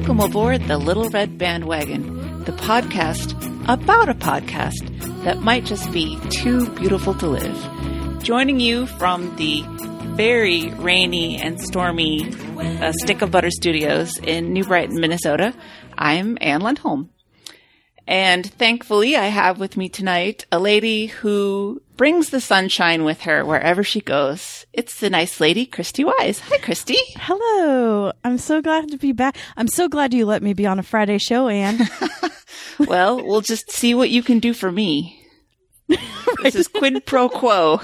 Welcome aboard the Little Red Bandwagon, the podcast about a podcast that might just be too beautiful to live. Joining you from the very rainy and stormy uh, Stick of Butter Studios in New Brighton, Minnesota, I'm Anne Lundholm. And thankfully, I have with me tonight a lady who brings the sunshine with her wherever she goes. It's the nice lady, Christy Wise. Hi, Christy. Hello. I'm so glad to be back. I'm so glad you let me be on a Friday show, Anne. well, we'll just see what you can do for me. This is quid pro quo.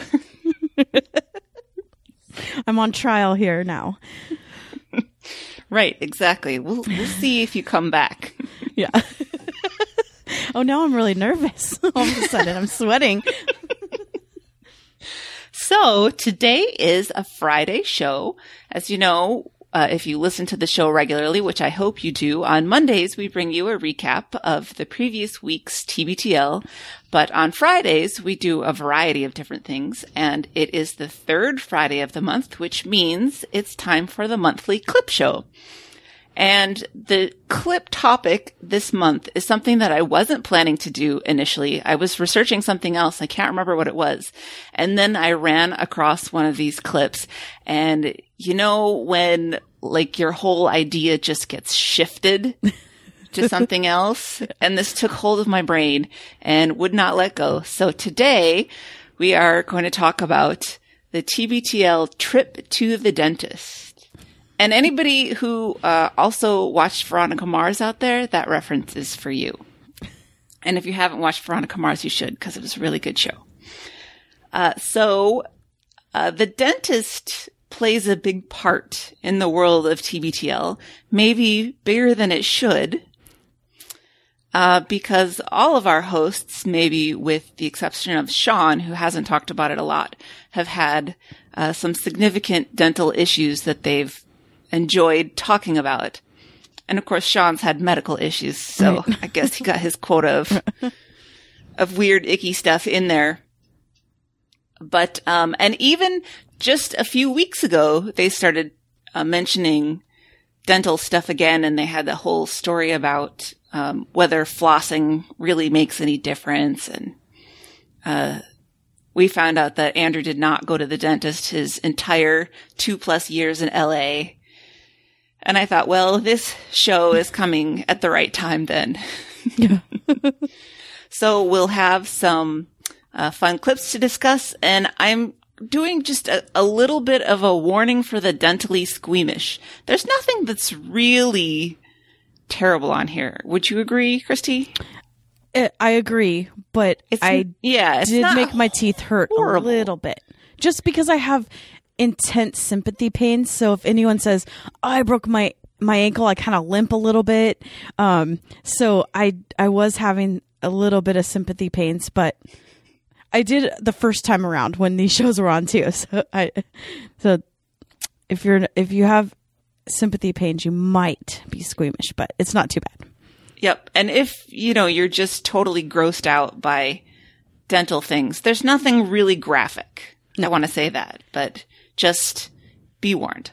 I'm on trial here now. Right, exactly. We'll we'll see if you come back. Yeah. oh, now I'm really nervous. All of a sudden, I'm sweating. So today is a Friday show. As you know, uh, if you listen to the show regularly, which I hope you do, on Mondays we bring you a recap of the previous week's TBTL. But on Fridays we do a variety of different things, and it is the third Friday of the month, which means it's time for the monthly clip show. And the clip topic this month is something that I wasn't planning to do initially. I was researching something else. I can't remember what it was. And then I ran across one of these clips and you know, when like your whole idea just gets shifted to something else and this took hold of my brain and would not let go. So today we are going to talk about the TBTL trip to the dentist. And anybody who uh, also watched Veronica Mars out there, that reference is for you. And if you haven't watched Veronica Mars, you should because it was a really good show. Uh, so, uh, the dentist plays a big part in the world of TBTL, maybe bigger than it should. Uh, because all of our hosts, maybe with the exception of Sean, who hasn't talked about it a lot, have had uh, some significant dental issues that they've enjoyed talking about. And of course, Sean's had medical issues, so right. I guess he got his quota of of weird, icky stuff in there. But um, and even just a few weeks ago, they started uh, mentioning dental stuff again, and they had the whole story about um, whether flossing really makes any difference. And uh, we found out that Andrew did not go to the dentist his entire two plus years in LA. And I thought, well, this show is coming at the right time then. Yeah. so we'll have some uh, fun clips to discuss. And I'm doing just a, a little bit of a warning for the dentally squeamish. There's nothing that's really terrible on here. Would you agree, Christy? Uh, I agree, but it's, I yeah, did make my teeth hurt horrible. a little bit. Just because I have intense sympathy pain. So if anyone says, oh, I broke my my ankle, I kind of limp a little bit. Um, so I I was having a little bit of sympathy pains, but I did the first time around when these shows were on too. So I so if you're if you have sympathy pains, you might be squeamish, but it's not too bad. Yep. And if, you know, you're just totally grossed out by dental things, there's nothing really graphic. No. I want to say that, but just be warned.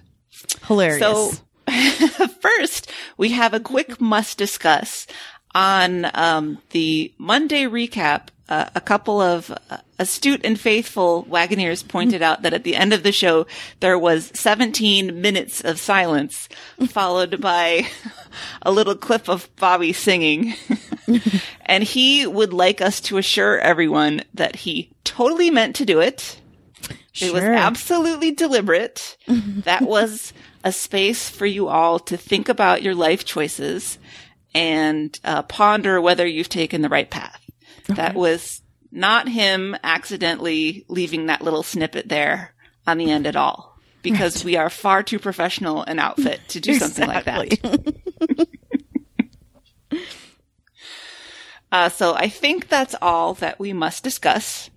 Hilarious. So first, we have a quick must discuss on um, the Monday recap. Uh, a couple of uh, astute and faithful Wagoneers pointed out that at the end of the show there was 17 minutes of silence, followed by a little clip of Bobby singing. and he would like us to assure everyone that he totally meant to do it Sure. It was absolutely deliberate. that was a space for you all to think about your life choices and uh, ponder whether you've taken the right path. Okay. That was not him accidentally leaving that little snippet there on the end at all because right. we are far too professional an outfit to do something like that. uh, so I think that's all that we must discuss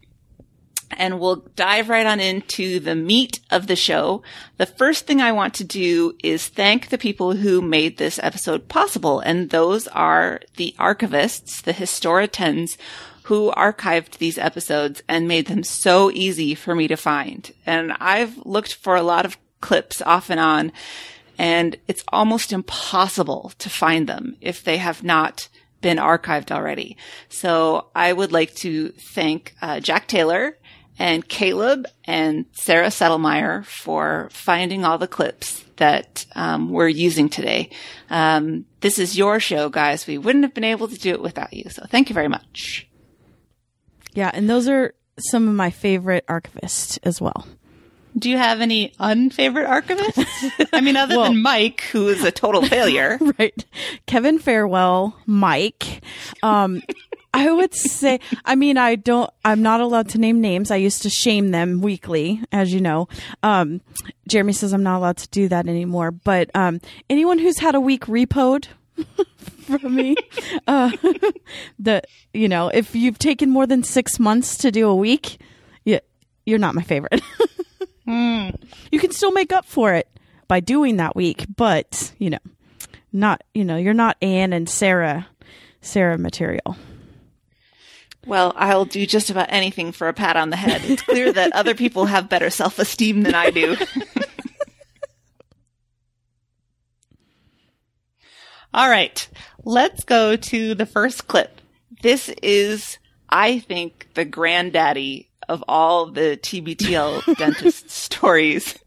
and we'll dive right on into the meat of the show. The first thing I want to do is thank the people who made this episode possible, and those are the archivists, the historians, who archived these episodes and made them so easy for me to find. And I've looked for a lot of clips off and on, and it's almost impossible to find them if they have not been archived already. So I would like to thank uh, Jack Taylor and Caleb and Sarah Settlemeyer for finding all the clips that um, we're using today. Um, this is your show, guys. We wouldn't have been able to do it without you. So thank you very much. Yeah, and those are some of my favorite archivists as well. Do you have any unfavorite archivists? I mean, other well, than Mike, who is a total failure. right. Kevin Farewell, Mike. Um, I would say, I mean, I don't, I'm not allowed to name names. I used to shame them weekly, as you know. Um, Jeremy says I'm not allowed to do that anymore. But um, anyone who's had a week repoed from me, uh, the, you know, if you've taken more than six months to do a week, you, you're not my favorite. mm. You can still make up for it by doing that week, but, you know, not, you know, you're not Anne and Sarah, Sarah material. Well, I'll do just about anything for a pat on the head. It's clear that other people have better self esteem than I do. All right, let's go to the first clip. This is, I think, the granddaddy of all the TBTL dentist stories.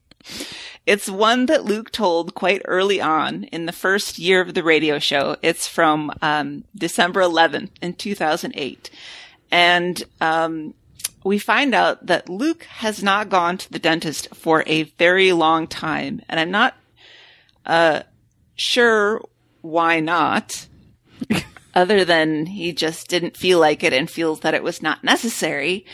It's one that Luke told quite early on in the first year of the radio show. It's from um, December 11th in 2008. And um, we find out that Luke has not gone to the dentist for a very long time. And I'm not uh, sure why not, other than he just didn't feel like it and feels that it was not necessary.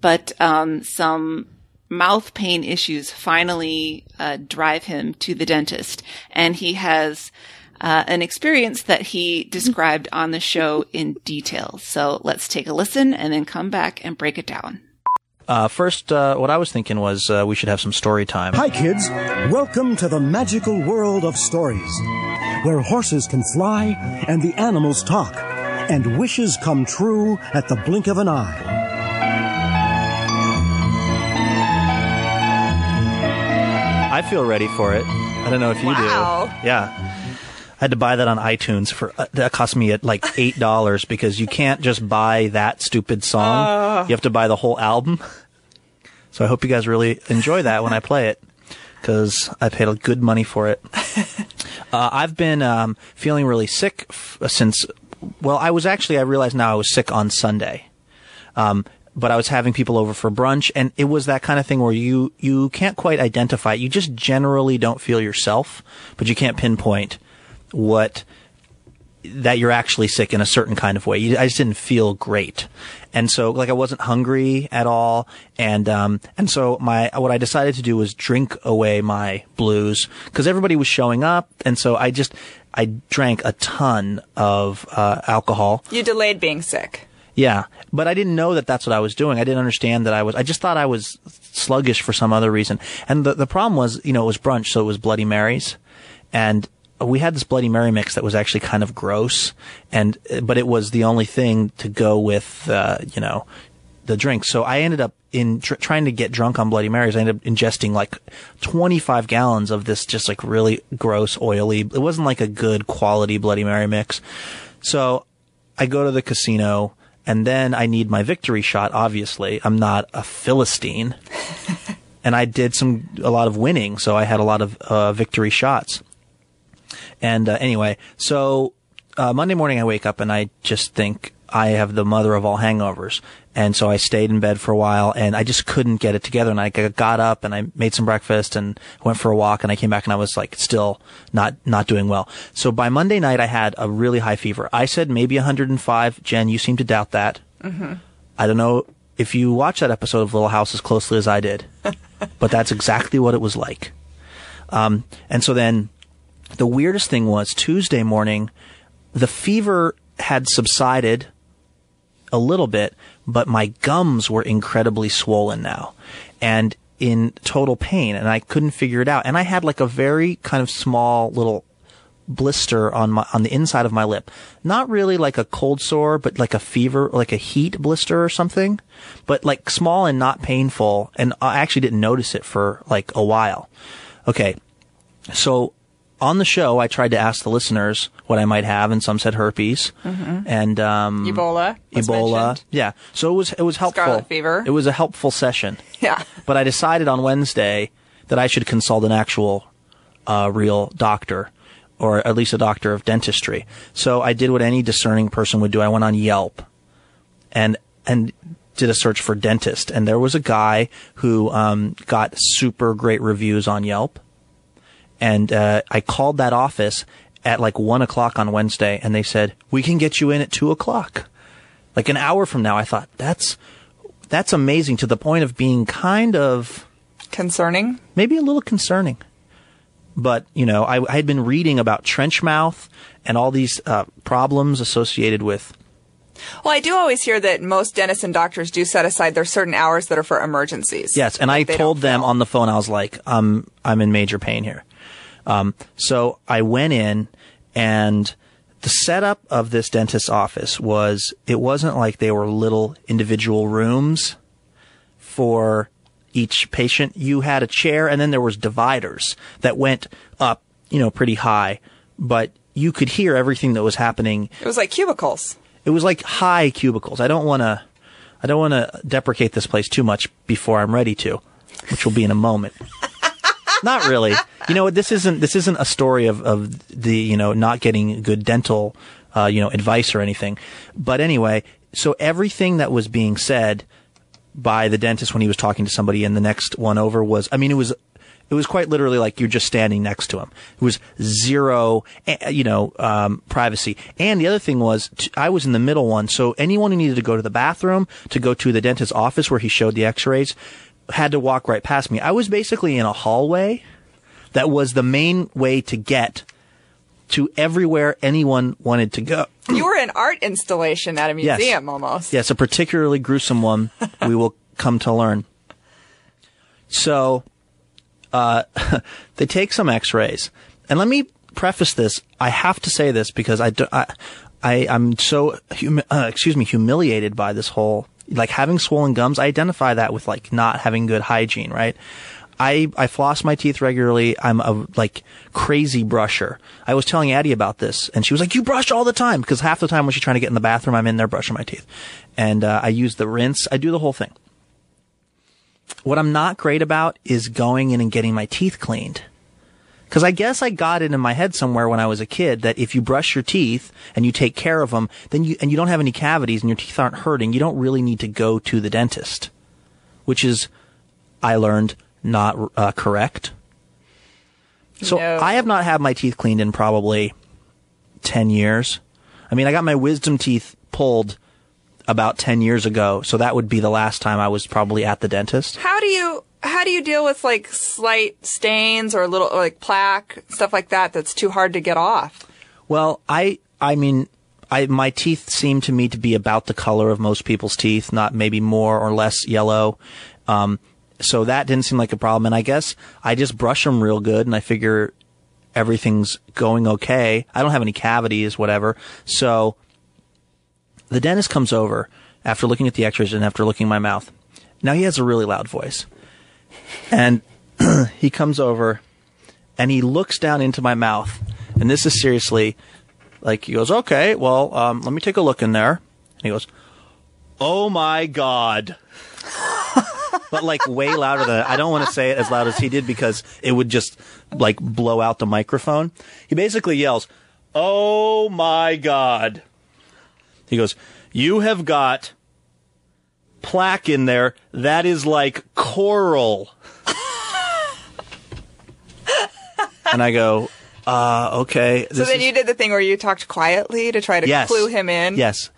But um, some mouth pain issues finally uh, drive him to the dentist. And he has uh, an experience that he described on the show in detail. So let's take a listen and then come back and break it down. Uh, first, uh, what I was thinking was uh, we should have some story time. Hi, kids. Welcome to the magical world of stories, where horses can fly and the animals talk, and wishes come true at the blink of an eye. I feel ready for it. I don't know if you wow. do. Yeah. I had to buy that on iTunes for uh, that cost me at like eight dollars because you can't just buy that stupid song. Uh. You have to buy the whole album. So I hope you guys really enjoy that when I play it because I paid a good money for it. uh, I've been um, feeling really sick f- since. Well, I was actually. I realized now I was sick on Sunday. Um, but I was having people over for brunch and it was that kind of thing where you, you can't quite identify. You just generally don't feel yourself, but you can't pinpoint what that you're actually sick in a certain kind of way. I just didn't feel great. And so, like, I wasn't hungry at all. And, um, and so my, what I decided to do was drink away my blues because everybody was showing up. And so I just, I drank a ton of, uh, alcohol. You delayed being sick. Yeah. But I didn't know that that's what I was doing. I didn't understand that I was, I just thought I was sluggish for some other reason. And the, the problem was, you know, it was brunch, so it was Bloody Marys. And we had this Bloody Mary mix that was actually kind of gross, and but it was the only thing to go with, uh, you know, the drink. So I ended up in tr- trying to get drunk on Bloody Marys. I ended up ingesting like 25 gallons of this just like really gross, oily. It wasn't like a good quality Bloody Mary mix. So I go to the casino and then I need my victory shot. Obviously, I'm not a philistine. and I did some a lot of winning, so I had a lot of uh, victory shots. And uh, anyway, so uh, Monday morning I wake up and I just think I have the mother of all hangovers. And so I stayed in bed for a while and I just couldn't get it together. And I got up and I made some breakfast and went for a walk and I came back and I was like still not, not doing well. So by Monday night I had a really high fever. I said maybe 105. Jen, you seem to doubt that. Mm-hmm. I don't know if you watch that episode of Little House as closely as I did, but that's exactly what it was like. Um, and so then the weirdest thing was Tuesday morning, the fever had subsided a little bit, but my gums were incredibly swollen now and in total pain and I couldn't figure it out. And I had like a very kind of small little blister on my on the inside of my lip. Not really like a cold sore, but like a fever, like a heat blister or something, but like small and not painful. And I actually didn't notice it for like a while. Okay. So on the show, I tried to ask the listeners what I might have, and some said herpes mm-hmm. and um, Ebola. Ebola, mentioned. yeah. So it was it was helpful. Scarlet fever. It was a helpful session. Yeah. But I decided on Wednesday that I should consult an actual, uh, real doctor, or at least a doctor of dentistry. So I did what any discerning person would do. I went on Yelp, and and did a search for dentist, and there was a guy who um, got super great reviews on Yelp and uh, I called that office at like one o'clock on Wednesday, and they said we can get you in at two o'clock, like an hour from now. I thought that's that's amazing to the point of being kind of concerning, maybe a little concerning. But you know, I, I had been reading about trench mouth and all these uh, problems associated with well, I do always hear that most dentists and doctors do set aside their certain hours that are for emergencies. Yes, and I told them on the phone, I was like, um, I'm in major pain here. Um, so I went in and the setup of this dentist's office was it wasn't like they were little individual rooms for each patient. You had a chair and then there was dividers that went up, you know, pretty high, but you could hear everything that was happening. It was like cubicles. It was like high cubicles. I don't want to I don't want to deprecate this place too much before I'm ready to, which will be in a moment. not really. You know, this isn't this isn't a story of of the you know not getting good dental uh, you know advice or anything. But anyway, so everything that was being said by the dentist when he was talking to somebody in the next one over was, I mean, it was it was quite literally like you're just standing next to him. It was zero, eh, you know, um, privacy. And the other thing was, I was in the middle one, so anyone who needed to go to the bathroom, to go to the dentist's office where he showed the X-rays, had to walk right past me. I was basically in a hallway that was the main way to get to everywhere anyone wanted to go. You were an art installation at a museum yes. almost. Yes, a particularly gruesome one we will come to learn. So, uh, they take some x-rays. And let me preface this. I have to say this because I, do, I, I am so, humi- uh, excuse me, humiliated by this whole like having swollen gums, I identify that with like not having good hygiene, right? I, I floss my teeth regularly. I'm a like crazy brusher. I was telling Addie about this and she was like, you brush all the time because half the time when she's trying to get in the bathroom, I'm in there brushing my teeth and, uh, I use the rinse. I do the whole thing. What I'm not great about is going in and getting my teeth cleaned. Because I guess I got it in my head somewhere when I was a kid that if you brush your teeth and you take care of them, then you and you don't have any cavities and your teeth aren't hurting, you don't really need to go to the dentist, which is, I learned, not uh, correct. So no. I have not had my teeth cleaned in probably ten years. I mean, I got my wisdom teeth pulled about 10 years ago. So that would be the last time I was probably at the dentist. How do you how do you deal with like slight stains or little like plaque stuff like that that's too hard to get off? Well, I I mean I my teeth seem to me to be about the color of most people's teeth, not maybe more or less yellow. Um, so that didn't seem like a problem. And I guess I just brush them real good, and I figure everything's going okay. I don't have any cavities, whatever. So the dentist comes over after looking at the X-rays and after looking at my mouth. Now he has a really loud voice. And he comes over and he looks down into my mouth. And this is seriously like, he goes, okay, well, um, let me take a look in there. And he goes, oh my God. but like way louder than I don't want to say it as loud as he did because it would just like blow out the microphone. He basically yells, "Oh my god." He goes, "You have got plaque in there that is like coral. And I go, uh, okay. So then is... you did the thing where you talked quietly to try to yes. clue him in. Yes.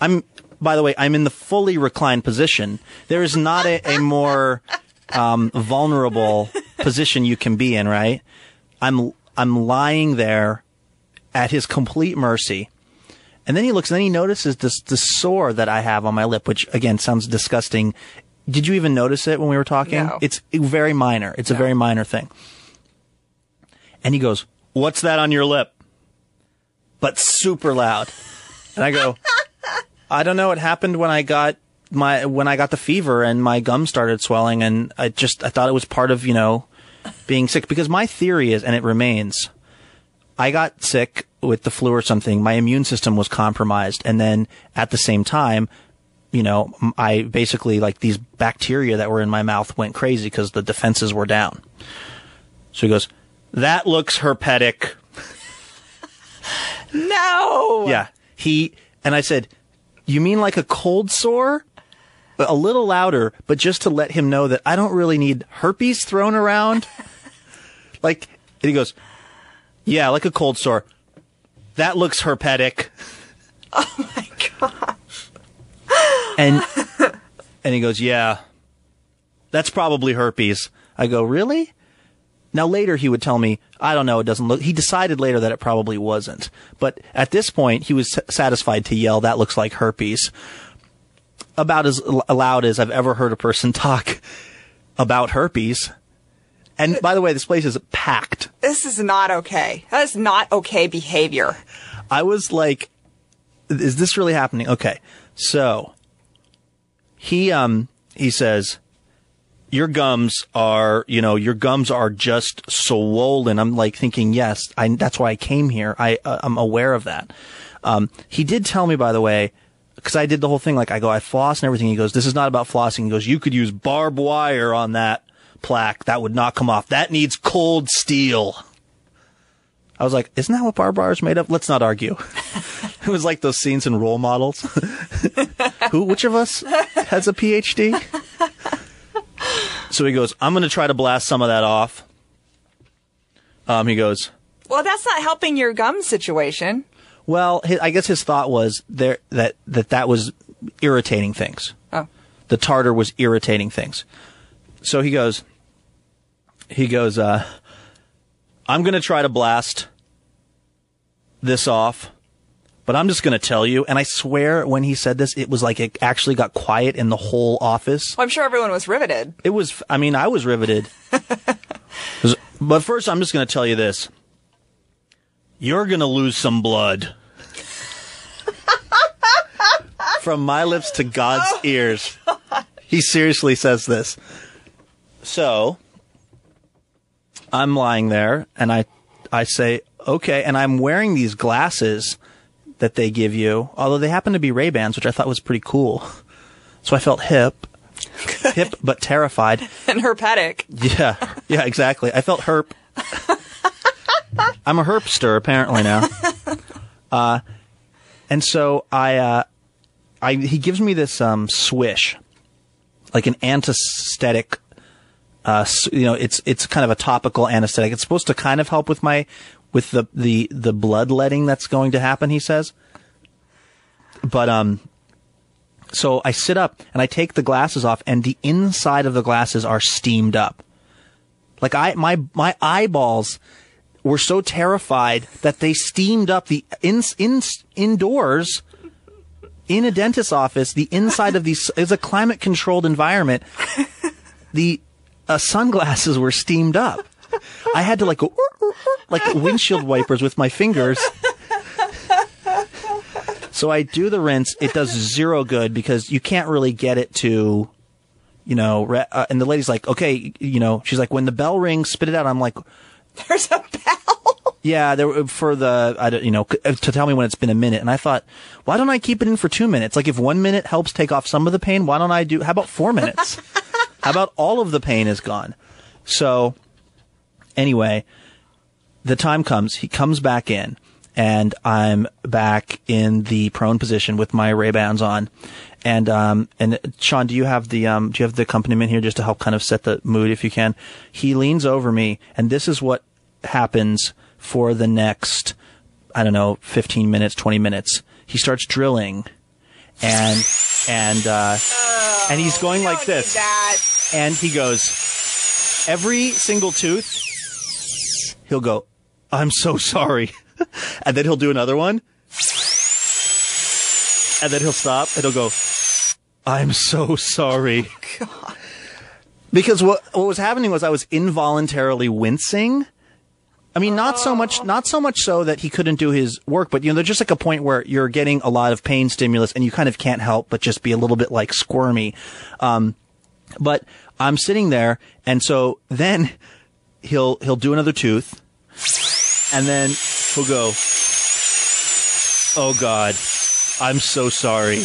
I'm, by the way, I'm in the fully reclined position. There is not a, a more, um, vulnerable position you can be in, right? I'm, I'm lying there at his complete mercy. And then he looks and then he notices this, this sore that I have on my lip, which again sounds disgusting. Did you even notice it when we were talking? No. It's very minor. It's no. a very minor thing. And he goes, what's that on your lip? But super loud. And I go, I don't know. It happened when I got my, when I got the fever and my gum started swelling and I just, I thought it was part of, you know, being sick because my theory is, and it remains, I got sick with the flu or something. My immune system was compromised. And then at the same time, you know, I basically like these bacteria that were in my mouth went crazy because the defenses were down. So he goes, that looks herpetic. no. Yeah. He, and I said, you mean like a cold sore? But a little louder, but just to let him know that I don't really need herpes thrown around. like, he goes, yeah, like a cold sore. That looks herpetic. Oh my gosh. And, and he goes, yeah, that's probably herpes. I go, really? Now later he would tell me, I don't know, it doesn't look, he decided later that it probably wasn't. But at this point, he was satisfied to yell, that looks like herpes. About as loud as I've ever heard a person talk about herpes. And by the way, this place is packed. This is not okay. That is not okay behavior. I was like, is this really happening? Okay. So he, um, he says, your gums are, you know, your gums are just swollen. I'm like thinking, yes, I, that's why I came here. I, uh, I'm aware of that. Um, he did tell me, by the way, because I did the whole thing. Like I go, I floss and everything. He goes, this is not about flossing. He goes, you could use barbed wire on that plaque. That would not come off. That needs cold steel. I was like, isn't that what barbed wire is made of? Let's not argue. it was like those scenes in role models. Who, which of us has a PhD? So he goes, I'm going to try to blast some of that off. Um, he goes, Well, that's not helping your gum situation. Well, his, I guess his thought was there that, that that was irritating things. Oh. The tartar was irritating things. So he goes, he goes, uh, I'm going to try to blast this off but I'm just going to tell you, and I swear when he said this, it was like it actually got quiet in the whole office. Well, I'm sure everyone was riveted. It was, I mean, I was riveted. but first, I'm just going to tell you this. You're going to lose some blood. From my lips to God's oh, ears. He seriously says this. So, I'm lying there and I, I say, okay, and I'm wearing these glasses that they give you, although they happen to be Ray Bans, which I thought was pretty cool. So I felt hip, hip but terrified and herpetic. Yeah, yeah, exactly. I felt herp. I'm a herpster apparently now. Uh, and so I, uh, I he gives me this um, swish, like an anesthetic. Uh, you know, it's it's kind of a topical anesthetic. It's supposed to kind of help with my with the, the, the bloodletting that's going to happen, he says. But, um, so I sit up and I take the glasses off and the inside of the glasses are steamed up. Like I, my, my eyeballs were so terrified that they steamed up the in, in, indoors in a dentist's office. The inside of these is a climate controlled environment. The uh, sunglasses were steamed up. I had to like go like windshield wipers with my fingers. So I do the rinse. It does zero good because you can't really get it to, you know. Re- uh, and the lady's like, okay, you know, she's like, when the bell rings, spit it out. I'm like, there's a bell. Yeah, there for the I don't, you know to tell me when it's been a minute, and I thought, why don't I keep it in for two minutes? Like if one minute helps take off some of the pain, why don't I do? How about four minutes? how about all of the pain is gone? So Anyway, the time comes, he comes back in and I'm back in the prone position with my Ray Bans on. And um and Sean, do you have the um do you have the accompaniment here just to help kind of set the mood if you can? He leans over me and this is what happens for the next I don't know, 15 minutes, 20 minutes. He starts drilling and and uh oh, and he's going like this. And he goes every single tooth he'll go, I'm so sorry. and then he'll do another one. And then he'll stop and he'll go, I'm so sorry. Oh, because what, what was happening was I was involuntarily wincing. I mean, not so much, not so much so that he couldn't do his work, but you know, there's just like a point where you're getting a lot of pain stimulus and you kind of can't help but just be a little bit like squirmy. Um, but I'm sitting there and so then he'll he'll do another tooth, and then he'll go, "Oh God, I'm so sorry."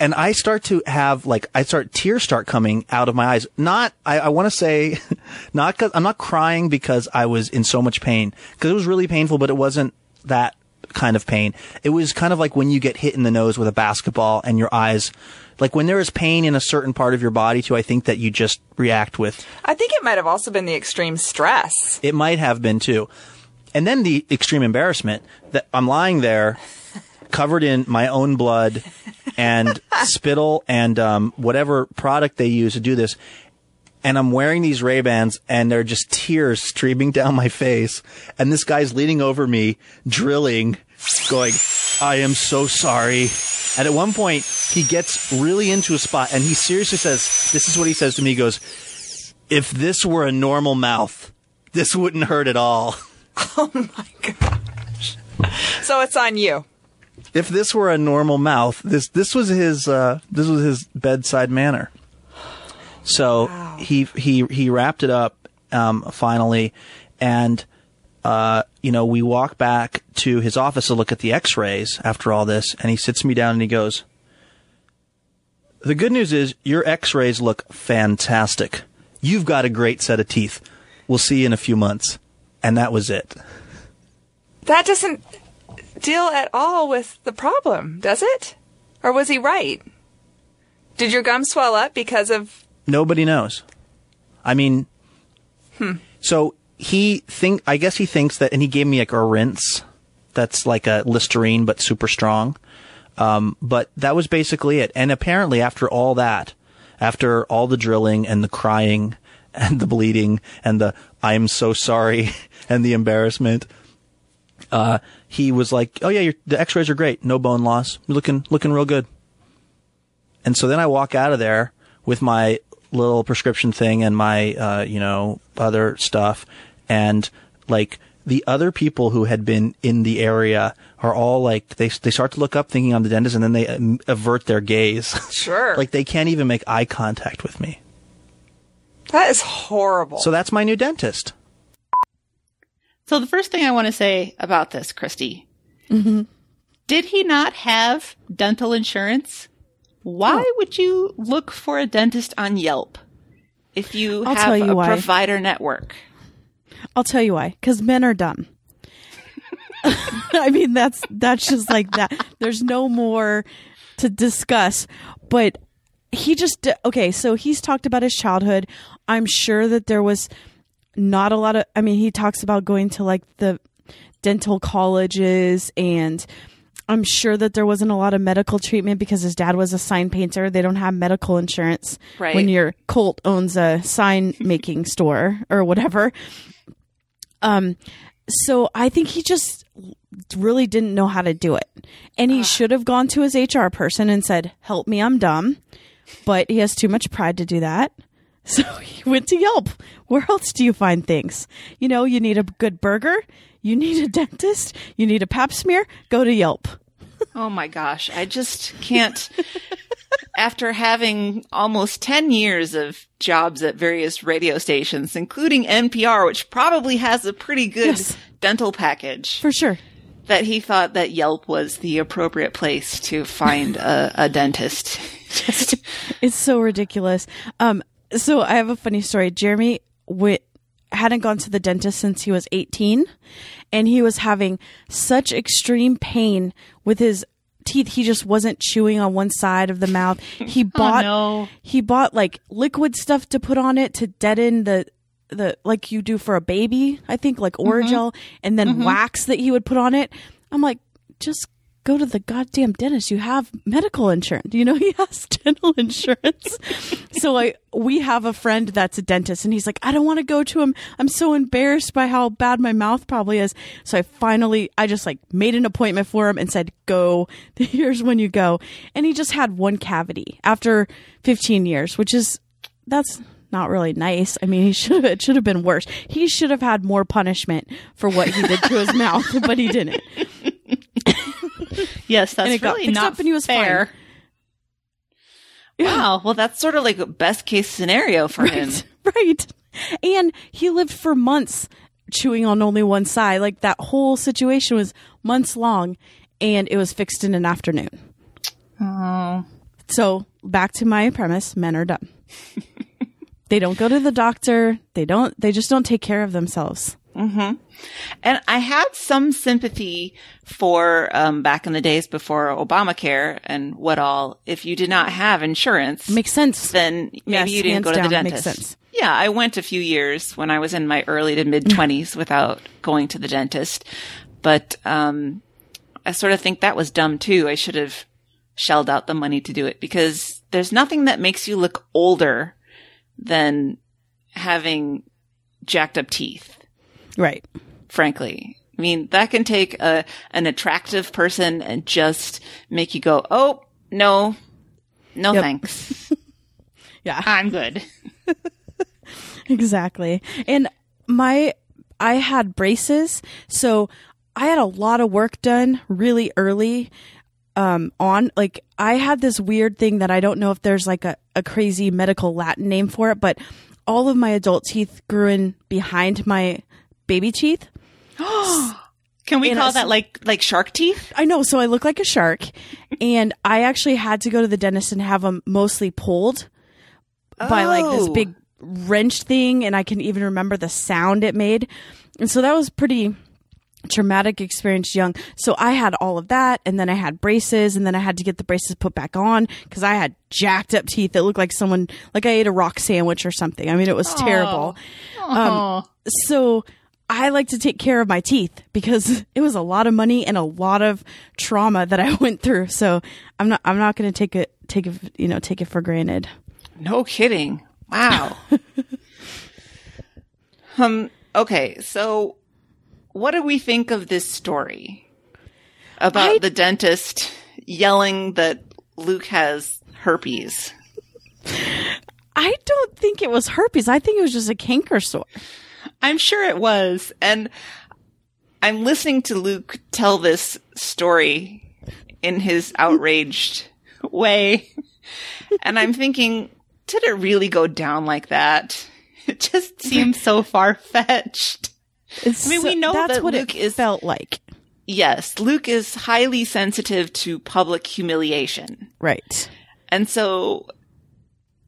and I start to have like I start tears start coming out of my eyes. Not I, I want to say, not because I'm not crying because I was in so much pain because it was really painful, but it wasn't that kind of pain. It was kind of like when you get hit in the nose with a basketball and your eyes. Like when there is pain in a certain part of your body too, I think that you just react with. I think it might have also been the extreme stress. It might have been too. And then the extreme embarrassment that I'm lying there covered in my own blood and spittle and um, whatever product they use to do this. And I'm wearing these Ray Bans, and there are just tears streaming down my face. And this guy's leaning over me, drilling, going, "I am so sorry." And at one point, he gets really into a spot, and he seriously says, "This is what he says to me." He goes, "If this were a normal mouth, this wouldn't hurt at all." Oh my gosh! So it's on you if this were a normal mouth, this this was his uh, this was his bedside manner. So wow. he he he wrapped it up um, finally, and uh, you know we walk back to his office to look at the X-rays after all this, and he sits me down and he goes, "The good news is your X-rays look fantastic. You've got a great set of teeth. We'll see you in a few months." And that was it. That doesn't deal at all with the problem, does it? Or was he right? Did your gum swell up because of. Nobody knows. I mean. Hmm. So he think I guess he thinks that, and he gave me like a rinse that's like a Listerine but super strong. Um, but that was basically it. And apparently, after all that, after all the drilling and the crying and the bleeding and the "I'm so sorry" and the embarrassment, uh, he was like, "Oh yeah, the X-rays are great, no bone loss, You're looking looking real good." And so then I walk out of there with my little prescription thing and my uh, you know other stuff, and like the other people who had been in the area are all like they they start to look up thinking I'm the dentist, and then they um, avert their gaze. Sure, like they can't even make eye contact with me. That is horrible. So that's my new dentist. So the first thing I want to say about this, Christy, mm-hmm. did he not have dental insurance? Why oh. would you look for a dentist on Yelp if you I'll have you a why. provider network? I'll tell you why. Because men are dumb. I mean, that's that's just like that. There's no more to discuss. But he just okay. So he's talked about his childhood. I'm sure that there was not a lot of I mean he talks about going to like the dental colleges and I'm sure that there wasn't a lot of medical treatment because his dad was a sign painter. They don't have medical insurance right. when your Colt owns a sign making store or whatever. Um, so I think he just really didn't know how to do it, and he uh. should have gone to his HR person and said, "Help me, I'm dumb." But he has too much pride to do that. So he went to Yelp. Where else do you find things? You know, you need a good burger, you need a dentist, you need a pap smear, go to Yelp. oh my gosh, I just can't. After having almost 10 years of jobs at various radio stations, including NPR, which probably has a pretty good yes. dental package. For sure. That he thought that Yelp was the appropriate place to find a, a dentist. Just, it's so ridiculous. Um, so I have a funny story. Jeremy went, hadn't gone to the dentist since he was 18 and he was having such extreme pain with his teeth he just wasn't chewing on one side of the mouth he oh, bought oh, no. he bought like liquid stuff to put on it to deaden the the like you do for a baby i think like orajel mm-hmm. and then mm-hmm. wax that he would put on it i'm like just go to the goddamn dentist. You have medical insurance. You know, he has dental insurance. so I, we have a friend that's a dentist and he's like, I don't want to go to him. I'm so embarrassed by how bad my mouth probably is. So I finally, I just like made an appointment for him and said, go, here's when you go. And he just had one cavity after 15 years, which is, that's not really nice. I mean, he should it should have been worse. He should have had more punishment for what he did to his mouth, but he didn't. yes, that's and it really got not up and he was fair. Fine. Wow. Well, that's sort of like a best case scenario for right, him. Right. And he lived for months chewing on only one side. Like that whole situation was months long and it was fixed in an afternoon. Oh. So back to my premise, men are dumb. they don't go to the doctor. They don't, they just don't take care of themselves. Mm-hmm. And I had some sympathy for um, back in the days before Obamacare and what all. If you did not have insurance, makes sense. Then maybe yes, you didn't go to the dentist. Makes sense. Yeah, I went a few years when I was in my early to mid twenties without going to the dentist, but um, I sort of think that was dumb too. I should have shelled out the money to do it because there's nothing that makes you look older than having jacked up teeth. Right. Frankly. I mean, that can take a, an attractive person and just make you go, oh, no, no yep. thanks. yeah. I'm good. exactly. And my, I had braces. So I had a lot of work done really early um, on. Like, I had this weird thing that I don't know if there's like a, a crazy medical Latin name for it, but all of my adult teeth grew in behind my baby teeth. Can we and call that like like shark teeth? I know. So I look like a shark, and I actually had to go to the dentist and have them mostly pulled by like this oh. big wrench thing, and I can even remember the sound it made. And so that was pretty traumatic experience young. So I had all of that and then I had braces and then I had to get the braces put back on because I had jacked up teeth that looked like someone like I ate a rock sandwich or something. I mean it was terrible. Um, so I like to take care of my teeth because it was a lot of money and a lot of trauma that I went through. So I'm not I'm not going to take it take it you know take it for granted. No kidding. Wow. um okay, so what do we think of this story about I... the dentist yelling that Luke has herpes? I don't think it was herpes. I think it was just a canker sore. I'm sure it was. And I'm listening to Luke tell this story in his outraged way. And I'm thinking, did it really go down like that? It just seems so far fetched. I mean, we know that's that what Luke it is, felt like. Yes, Luke is highly sensitive to public humiliation. Right. And so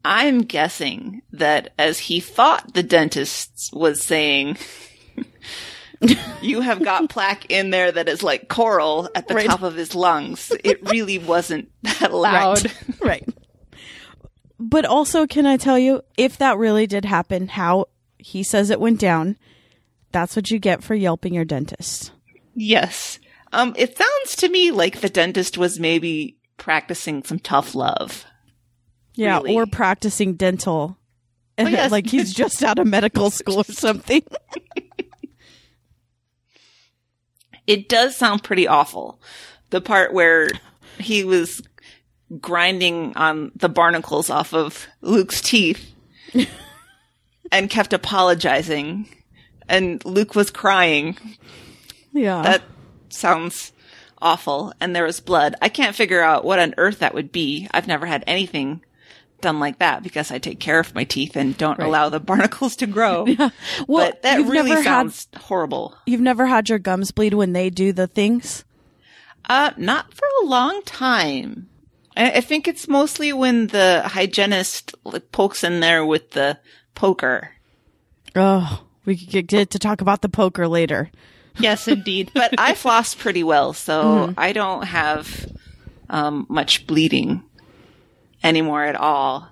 I'm guessing that as he thought the dentist was saying, you have got plaque in there that is like coral at the right. top of his lungs. It really wasn't that loud. Right. right. But also, can I tell you, if that really did happen, how he says it went down, that's what you get for yelping your dentist. Yes. Um, it sounds to me like the dentist was maybe practicing some tough love. Yeah, really. or practicing dental. And oh, yes. like he's just out of medical school or something. it does sound pretty awful. The part where he was grinding on the barnacles off of Luke's teeth and kept apologizing and Luke was crying. Yeah. That sounds awful. And there was blood. I can't figure out what on earth that would be. I've never had anything done like that because I take care of my teeth and don't right. allow the barnacles to grow. yeah. Well, but that really sounds had, horrible. You've never had your gums bleed when they do the things? Uh, not for a long time. I, I think it's mostly when the hygienist like, pokes in there with the poker. Oh, we could get to talk about the poker later. Yes, indeed. but I floss pretty well, so mm-hmm. I don't have um, much bleeding anymore at all.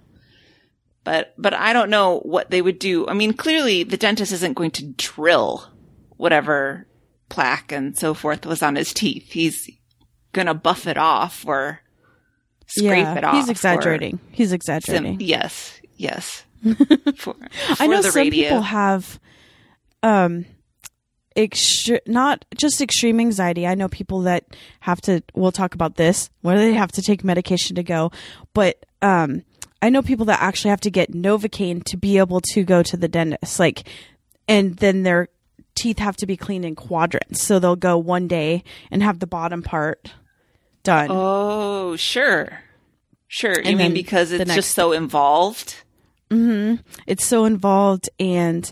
But but I don't know what they would do. I mean, clearly the dentist isn't going to drill whatever plaque and so forth was on his teeth. He's gonna buff it off or scrape yeah, it off. He's exaggerating. He's exaggerating. Sim- yes, yes. For, for I know some radio. people have um extre- not just extreme anxiety. I know people that have to we'll talk about this, where they have to take medication to go, but um I know people that actually have to get Novocaine to be able to go to the dentist. Like and then their teeth have to be cleaned in quadrants. So they'll go one day and have the bottom part done. Oh, sure. Sure. And you mean because it's just so involved? Mm-hmm. It's so involved and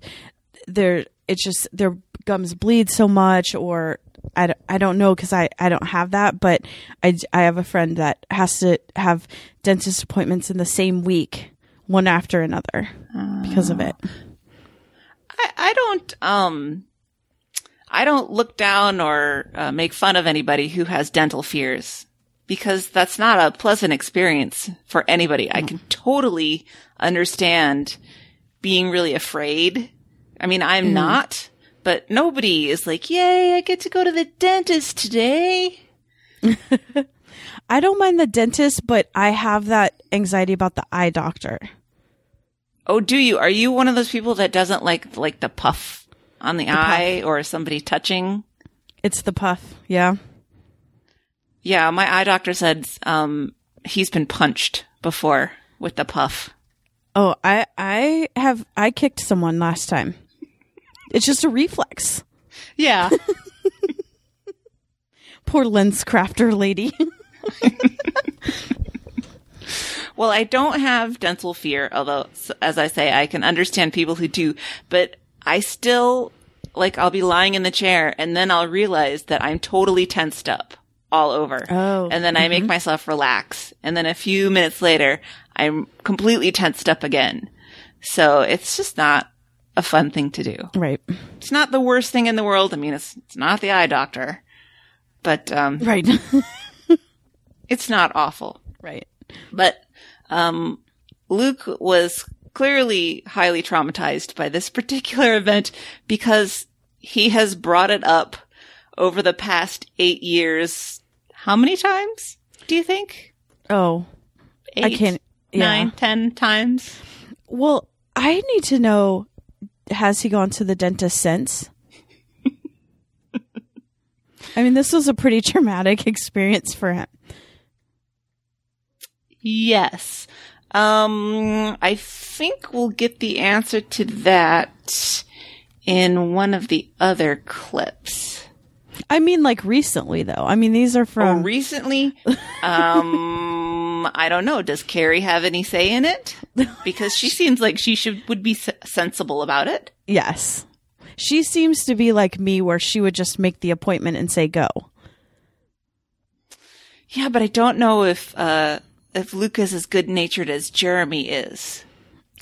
there it's just their gums bleed so much or I, I don't know because I, I don't have that, but I, I have a friend that has to have dentist appointments in the same week, one after another, uh, because of it. I, I don't um I don't look down or uh, make fun of anybody who has dental fears because that's not a pleasant experience for anybody. I can totally understand being really afraid. I mean, I'm mm. not, but nobody is like, yay, I get to go to the dentist today. I don't mind the dentist, but I have that anxiety about the eye doctor. Oh, do you? Are you one of those people that doesn't like like the puff on the, the eye puff. or somebody touching? It's the puff, yeah. Yeah, my eye doctor said um, he's been punched before with the puff. Oh, I I have I kicked someone last time. It's just a reflex. Yeah. Poor lens crafter lady. well, I don't have dental fear, although, as I say, I can understand people who do, but I still, like, I'll be lying in the chair and then I'll realize that I'm totally tensed up all over. Oh. And then mm-hmm. I make mm-hmm. myself relax. And then a few minutes later, I'm completely tensed up again. So it's just not a fun thing to do. Right. It's not the worst thing in the world. I mean, it's, it's not the eye doctor, but, um, right. it's not awful. Right. But, um, Luke was clearly highly traumatized by this particular event because he has brought it up over the past eight years. How many times do you think? Oh, eight, I can't. Yeah. Nine, ten times. Well, I need to know: Has he gone to the dentist since? I mean, this was a pretty traumatic experience for him. Yes. Um, I think we'll get the answer to that in one of the other clips. I mean, like recently, though. I mean, these are from oh, recently. um, I don't know. Does Carrie have any say in it? Because she seems like she should would be sensible about it. Yes, she seems to be like me, where she would just make the appointment and say go. Yeah, but I don't know if uh, if Luke is as good natured as Jeremy is.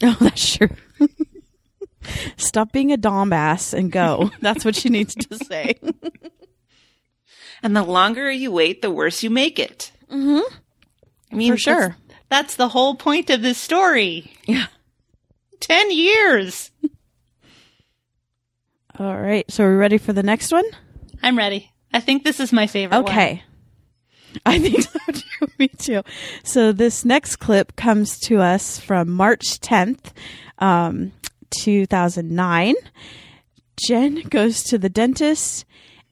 Oh, that's true. Stop being a dombass and go. That's what she needs to say. And the longer you wait, the worse you make it. Mm-hmm. I mean, for sure. That's, that's the whole point of this story. Yeah. 10 years. All right. So, are we ready for the next one? I'm ready. I think this is my favorite one. okay. I think so too. Me too. So, this next clip comes to us from March 10th, um, 2009. Jen goes to the dentist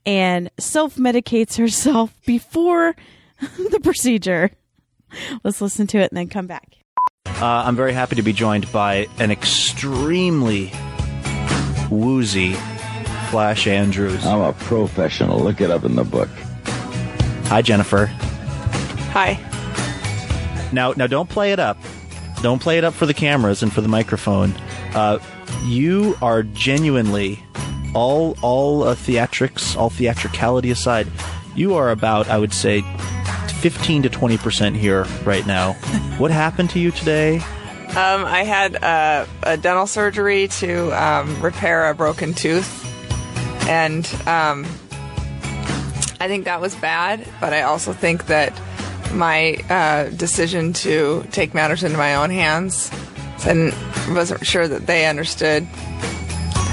and self medicates herself before the procedure. Let's listen to it and then come back. Uh, I'm very happy to be joined by an extremely woozy Flash Andrews. I'm a professional. Look it up in the book. Hi, Jennifer. Hi. Now, now, don't play it up. Don't play it up for the cameras and for the microphone. Uh, you are genuinely all all uh, theatrics, all theatricality aside, you are about, I would say, fifteen to twenty percent here right now. what happened to you today? Um, I had uh, a dental surgery to um, repair a broken tooth, and um, I think that was bad. But I also think that my uh, decision to take matters into my own hands and wasn't sure that they understood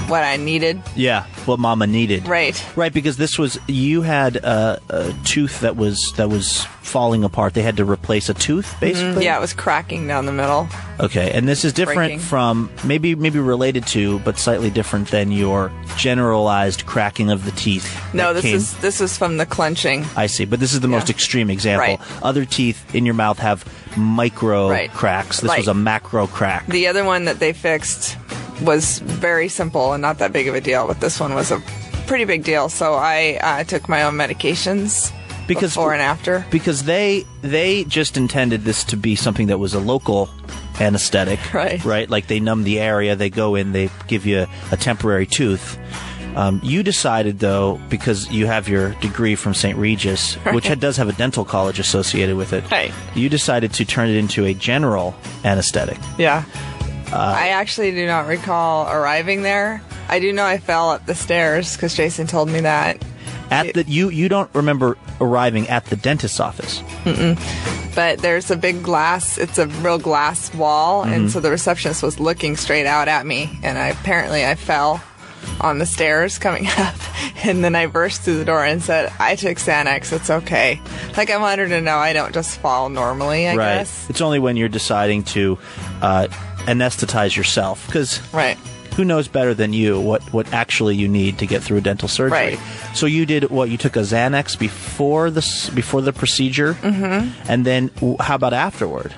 what I needed. Yeah, what Mama needed. Right. Right, because this was you had a, a tooth that was that was falling apart. They had to replace a tooth, mm-hmm. basically. Mm-hmm. Yeah, it was cracking down the middle. Okay, and this is different Breaking. from maybe maybe related to, but slightly different than your generalized cracking of the teeth. No, this came. is this is from the clenching. I see, but this is the yeah. most extreme example. Right. Other teeth in your mouth have micro right. cracks. This like, was a macro crack. The other one that they fixed was very simple and not that big of a deal, but this one was a pretty big deal. So I uh, took my own medications because before and after. Because they they just intended this to be something that was a local anesthetic, right? Right, like they numb the area, they go in, they give you a, temporary tooth. Um, you decided, though, because you have your degree from St. Regis, right. which does have a dental college associated with it, right. you decided to turn it into a general anesthetic. Yeah. Uh, I actually do not recall arriving there. I do know I fell up the stairs because Jason told me that. At the you you don't remember arriving at the dentist's office. Mm-mm. But there's a big glass. It's a real glass wall, mm-hmm. and so the receptionist was looking straight out at me, and I apparently I fell on the stairs coming up, and then I burst through the door and said, "I took Xanax. It's okay." Like I wanted to know I don't just fall normally. I right. guess it's only when you're deciding to uh, anesthetize yourself because right who knows better than you what, what actually you need to get through a dental surgery. Right. So you did what? You took a Xanax before the before the procedure, mm-hmm. and then how about afterward?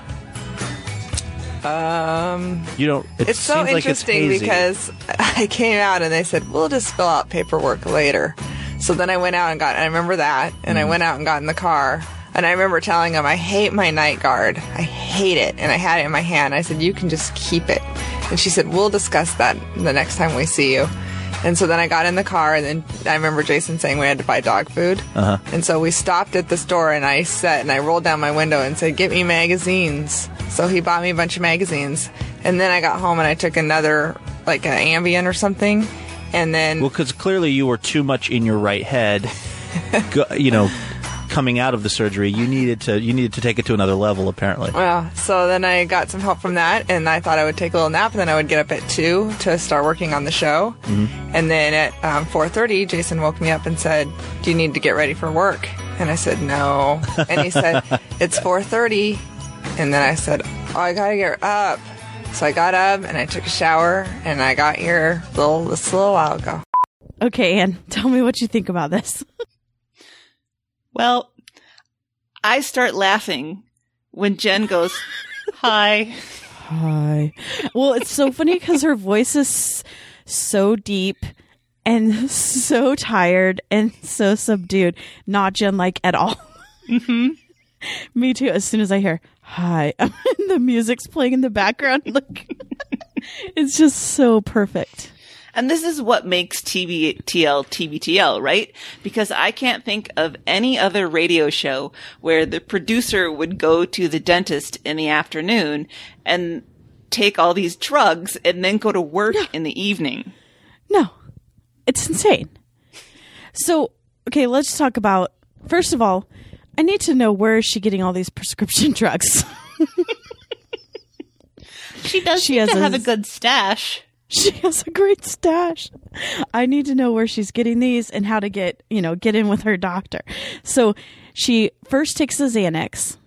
Um, you don't. It it's so interesting like it's because I came out and they said we'll just fill out paperwork later. So then I went out and got. I remember that, and mm. I went out and got in the car. And I remember telling him, I hate my night guard. I hate it. And I had it in my hand. I said, You can just keep it. And she said, We'll discuss that the next time we see you. And so then I got in the car, and then I remember Jason saying we had to buy dog food. Uh-huh. And so we stopped at the store, and I sat and I rolled down my window and said, Get me magazines. So he bought me a bunch of magazines. And then I got home and I took another, like an Ambien or something. And then. Well, because clearly you were too much in your right head, you know, coming out of the surgery, you needed to you needed to take it to another level. Apparently. Well, so then I got some help from that, and I thought I would take a little nap, and then I would get up at two to start working on the show. Mm-hmm. And then at um, four thirty, Jason woke me up and said, "Do you need to get ready for work?" And I said, "No." and he said, "It's four 30. And then I said, "Oh, I gotta get up." So I got up and I took a shower, and I got here a little this little while ago. Okay, Anne, tell me what you think about this. Well, I start laughing when Jen goes, Hi. Hi. Well, it's so funny because her voice is so deep and so tired and so subdued. Not Jen like at all. Mm-hmm. Me too. As soon as I hear hi, the music's playing in the background. Like, it's just so perfect. And this is what makes TBTL TBTL, right? Because I can't think of any other radio show where the producer would go to the dentist in the afternoon and take all these drugs and then go to work no. in the evening. No. It's insane. So, okay, let's talk about first of all, I need to know where is she getting all these prescription drugs? she does she has to a, have a good stash. She has a great stash. I need to know where she's getting these and how to get, you know, get in with her doctor. So she first takes the Xanax.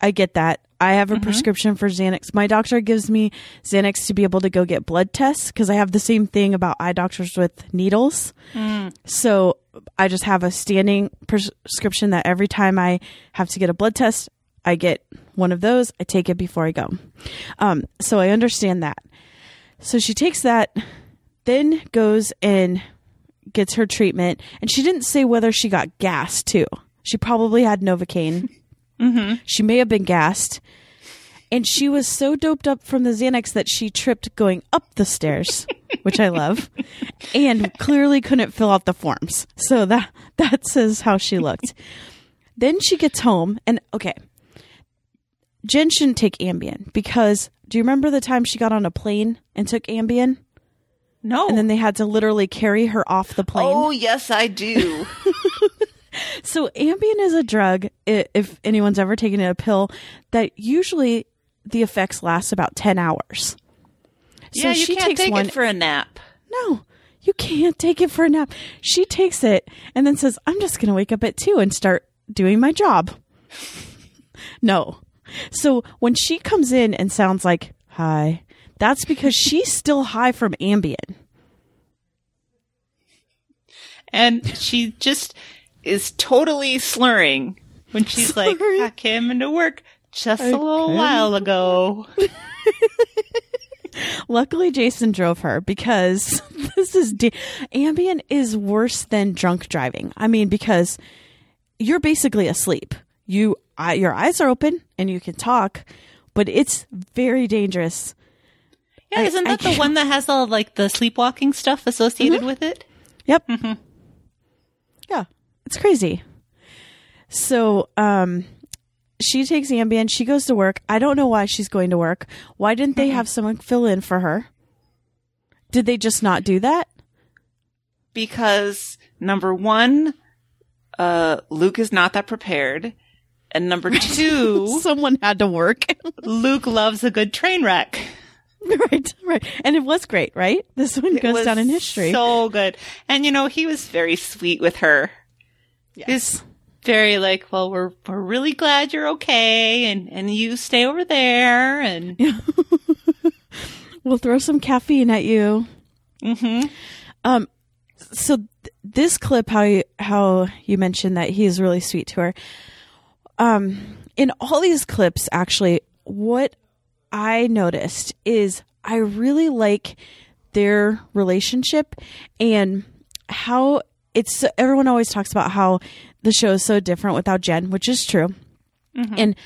I get that. I have a mm-hmm. prescription for Xanax. My doctor gives me Xanax to be able to go get blood tests because I have the same thing about eye doctors with needles. Mm. So I just have a standing prescription that every time I have to get a blood test, I get one of those. I take it before I go. Um, so I understand that. So she takes that, then goes and gets her treatment. And she didn't say whether she got gas too. She probably had Novocaine. Mm-hmm. She may have been gassed. And she was so doped up from the Xanax that she tripped going up the stairs, which I love, and clearly couldn't fill out the forms. So that that says how she looked. then she gets home, and okay, Jen shouldn't take Ambien because do you remember the time she got on a plane and took Ambien? No. And then they had to literally carry her off the plane. Oh, yes, I do. so Ambien is a drug, if anyone's ever taken a pill, that usually the effects last about 10 hours. So yeah, you she can't takes take one, it for a nap. No, you can't take it for a nap. She takes it and then says, I'm just going to wake up at 2 and start doing my job. no, so when she comes in and sounds like, hi, that's because she's still high from Ambien. And she just is totally slurring when she's like, I came into work just I a little while ago. Luckily, Jason drove her because this is de- Ambien is worse than drunk driving. I mean, because you're basically asleep. You, uh, your eyes are open and you can talk, but it's very dangerous. Yeah, I, isn't that I, the one that has all like the sleepwalking stuff associated mm-hmm. with it? Yep. Mm-hmm. Yeah, it's crazy. So, um, she takes Ambien. She goes to work. I don't know why she's going to work. Why didn't they mm-hmm. have someone fill in for her? Did they just not do that? Because number one, uh, Luke is not that prepared. And number two, someone had to work. Luke loves a good train wreck. Right, right. And it was great, right? This one goes down in history. So good. And you know, he was very sweet with her. Yes. He's very like, well, we're we're really glad you're okay and and you stay over there and we'll throw some caffeine at you. Mhm. Um so th- this clip how you how you mentioned that he is really sweet to her. Um in all these clips actually what I noticed is I really like their relationship and how it's everyone always talks about how the show is so different without Jen, which is true. Mm-hmm. And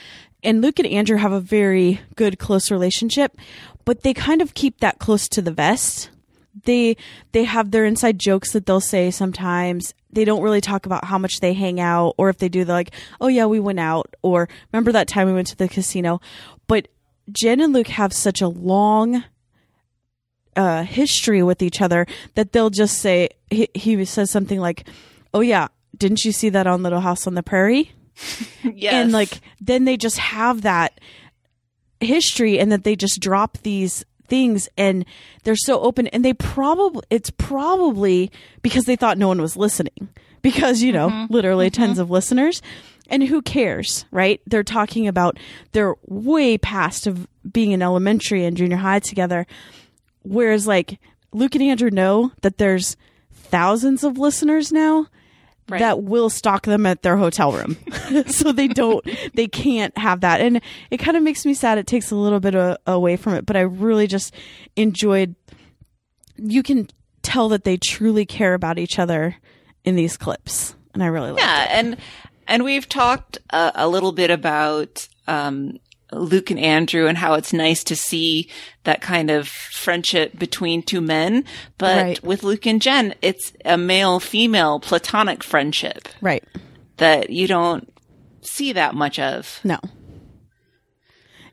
and Luke and Andrew have a very good close relationship, but they kind of keep that close to the vest. They they have their inside jokes that they'll say sometimes. They don't really talk about how much they hang out or if they do they're like, "Oh yeah, we went out," or "Remember that time we went to the casino?" But Jen and Luke have such a long uh, history with each other that they'll just say he, he says something like, "Oh yeah, didn't you see that on Little House on the Prairie?" yes. And like then they just have that history and that they just drop these things and they're so open and they probably it's probably because they thought no one was listening because you know mm-hmm. literally mm-hmm. tens of listeners and who cares right they're talking about they're way past of being in elementary and junior high together whereas like luke and andrew know that there's thousands of listeners now Right. that will stalk them at their hotel room. so they don't, they can't have that. And it kind of makes me sad. It takes a little bit of, away from it, but I really just enjoyed, you can tell that they truly care about each other in these clips. And I really like Yeah. It. And, and we've talked uh, a little bit about, um, Luke and Andrew and how it's nice to see that kind of friendship between two men. But right. with Luke and Jen, it's a male female platonic friendship. Right. That you don't see that much of. No.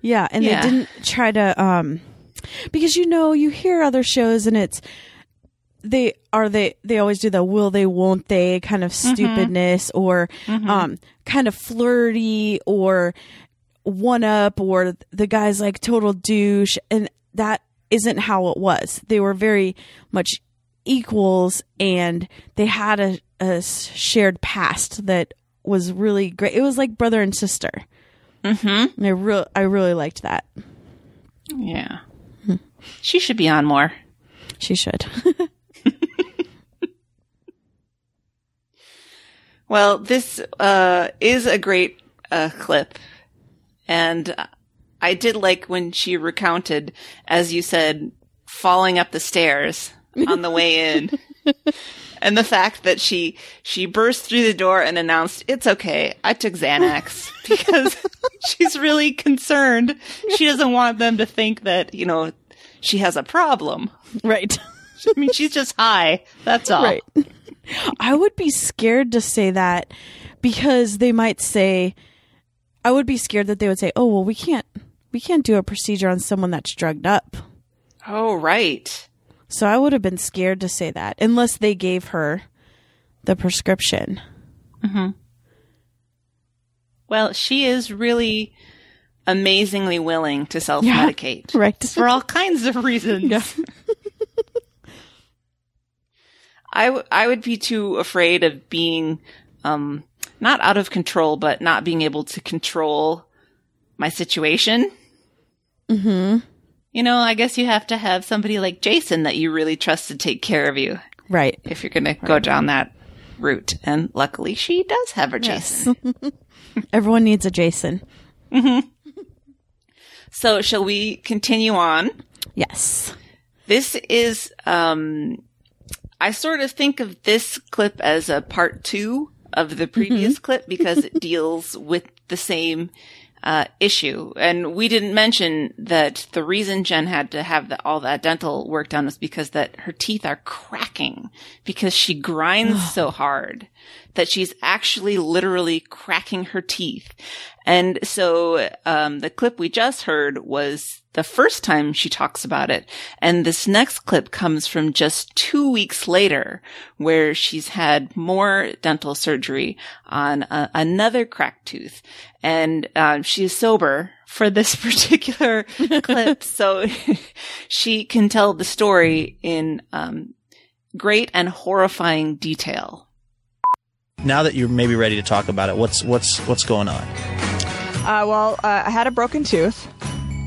Yeah. And yeah. they didn't try to, um, because you know, you hear other shows and it's, they are they they always do the will they won't they kind of mm-hmm. stupidness mm-hmm. or mm-hmm. um kind of flirty or one up or the guy's like total douche. And that isn't how it was. They were very much equals and they had a, a shared past that was really great. It was like brother and sister. Mm-hmm. And I really, I really liked that. Yeah. Hmm. She should be on more. She should. well, this uh, is a great uh, clip and I did like when she recounted, as you said, falling up the stairs on the way in. and the fact that she she burst through the door and announced, "It's okay. I took Xanax." because she's really concerned. She doesn't want them to think that, you know, she has a problem. Right. I mean, she's just high. That's all. Right. I would be scared to say that because they might say, I would be scared that they would say, "Oh, well, we can't we can't do a procedure on someone that's drugged up." Oh, right. So I would have been scared to say that unless they gave her the prescription. hmm Well, she is really amazingly willing to self-medicate. Yeah, right. For all kinds of reasons. Yeah. I, w- I would be too afraid of being um, not out of control, but not being able to control my situation. Hmm. You know, I guess you have to have somebody like Jason that you really trust to take care of you. Right. If you're going right. to go down that route. And luckily she does have her Jason. Everyone needs a Jason. Mm-hmm. So shall we continue on? Yes. This is, um, I sort of think of this clip as a part two of the previous mm-hmm. clip because it deals with the same uh, issue. And we didn't mention that the reason Jen had to have the, all that dental work done was because that her teeth are cracking because she grinds so hard that she's actually literally cracking her teeth. And so, um, the clip we just heard was the first time she talks about it. And this next clip comes from just two weeks later where she's had more dental surgery on a, another cracked tooth and um, she's sober for this particular clip. So she can tell the story in um, great and horrifying detail. Now that you're maybe ready to talk about it, what's what's what's going on? Uh, well, uh, I had a broken tooth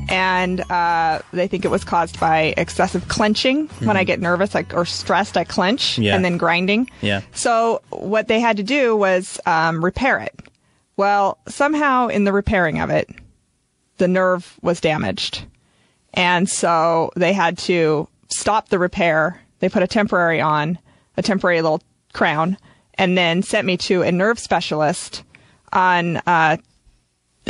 and uh, they think it was caused by excessive clenching. Mm-hmm. When I mm-hmm. get nervous like, or stressed, I clench yeah. and then grinding. Yeah. So what they had to do was um, repair it. Well, somehow in the repairing of it, the nerve was damaged. And so they had to stop the repair. They put a temporary on, a temporary little crown, and then sent me to a nerve specialist on uh,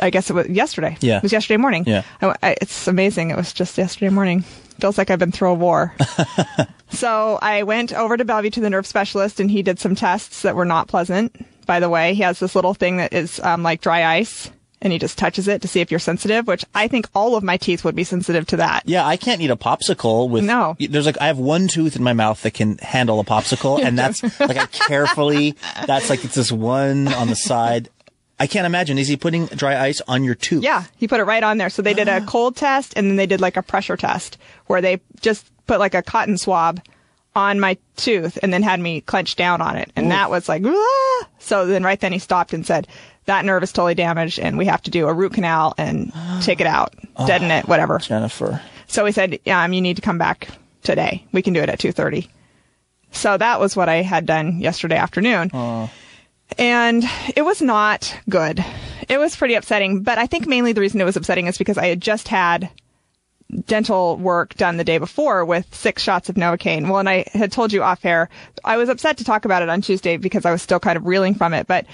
I guess it was yesterday. Yeah. It was yesterday morning. Yeah. I, I, it's amazing. It was just yesterday morning. Feels like I've been through a war. so I went over to Bellevue to the nerve specialist and he did some tests that were not pleasant. By the way, he has this little thing that is um, like dry ice and he just touches it to see if you're sensitive, which I think all of my teeth would be sensitive to that. Yeah, I can't eat a popsicle with no. There's like I have one tooth in my mouth that can handle a popsicle, and that's like I carefully. That's like it's this one on the side. I can't imagine. Is he putting dry ice on your tooth? Yeah, he put it right on there. So they did a cold test and then they did like a pressure test where they just put like a cotton swab on my tooth and then had me clench down on it. And Ooh. that was like, ah! so then right then he stopped and said, that nerve is totally damaged and we have to do a root canal and take it out, deaden it, whatever. Jennifer. So he said, yeah, um, you need to come back today. We can do it at 2.30. So that was what I had done yesterday afternoon. Uh. And it was not good. It was pretty upsetting, but I think mainly the reason it was upsetting is because I had just had dental work done the day before with six shots of Novocaine. Well, and I had told you off air, I was upset to talk about it on Tuesday because I was still kind of reeling from it, but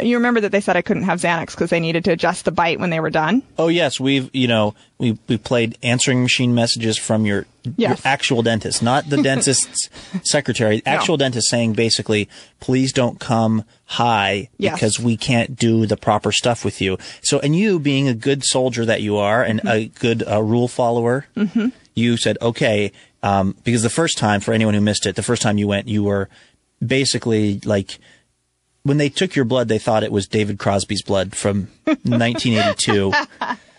you remember that they said I couldn't have Xanax because they needed to adjust the bite when they were done. Oh yes, we've you know we we played answering machine messages from your, yes. your actual dentist, not the dentist's secretary. Actual no. dentist saying basically, please don't come high yes. because we can't do the proper stuff with you. So, and you being a good soldier that you are and mm-hmm. a good uh, rule follower, mm-hmm. you said okay um, because the first time for anyone who missed it, the first time you went, you were basically like when they took your blood, they thought it was David Crosby's blood from 1982.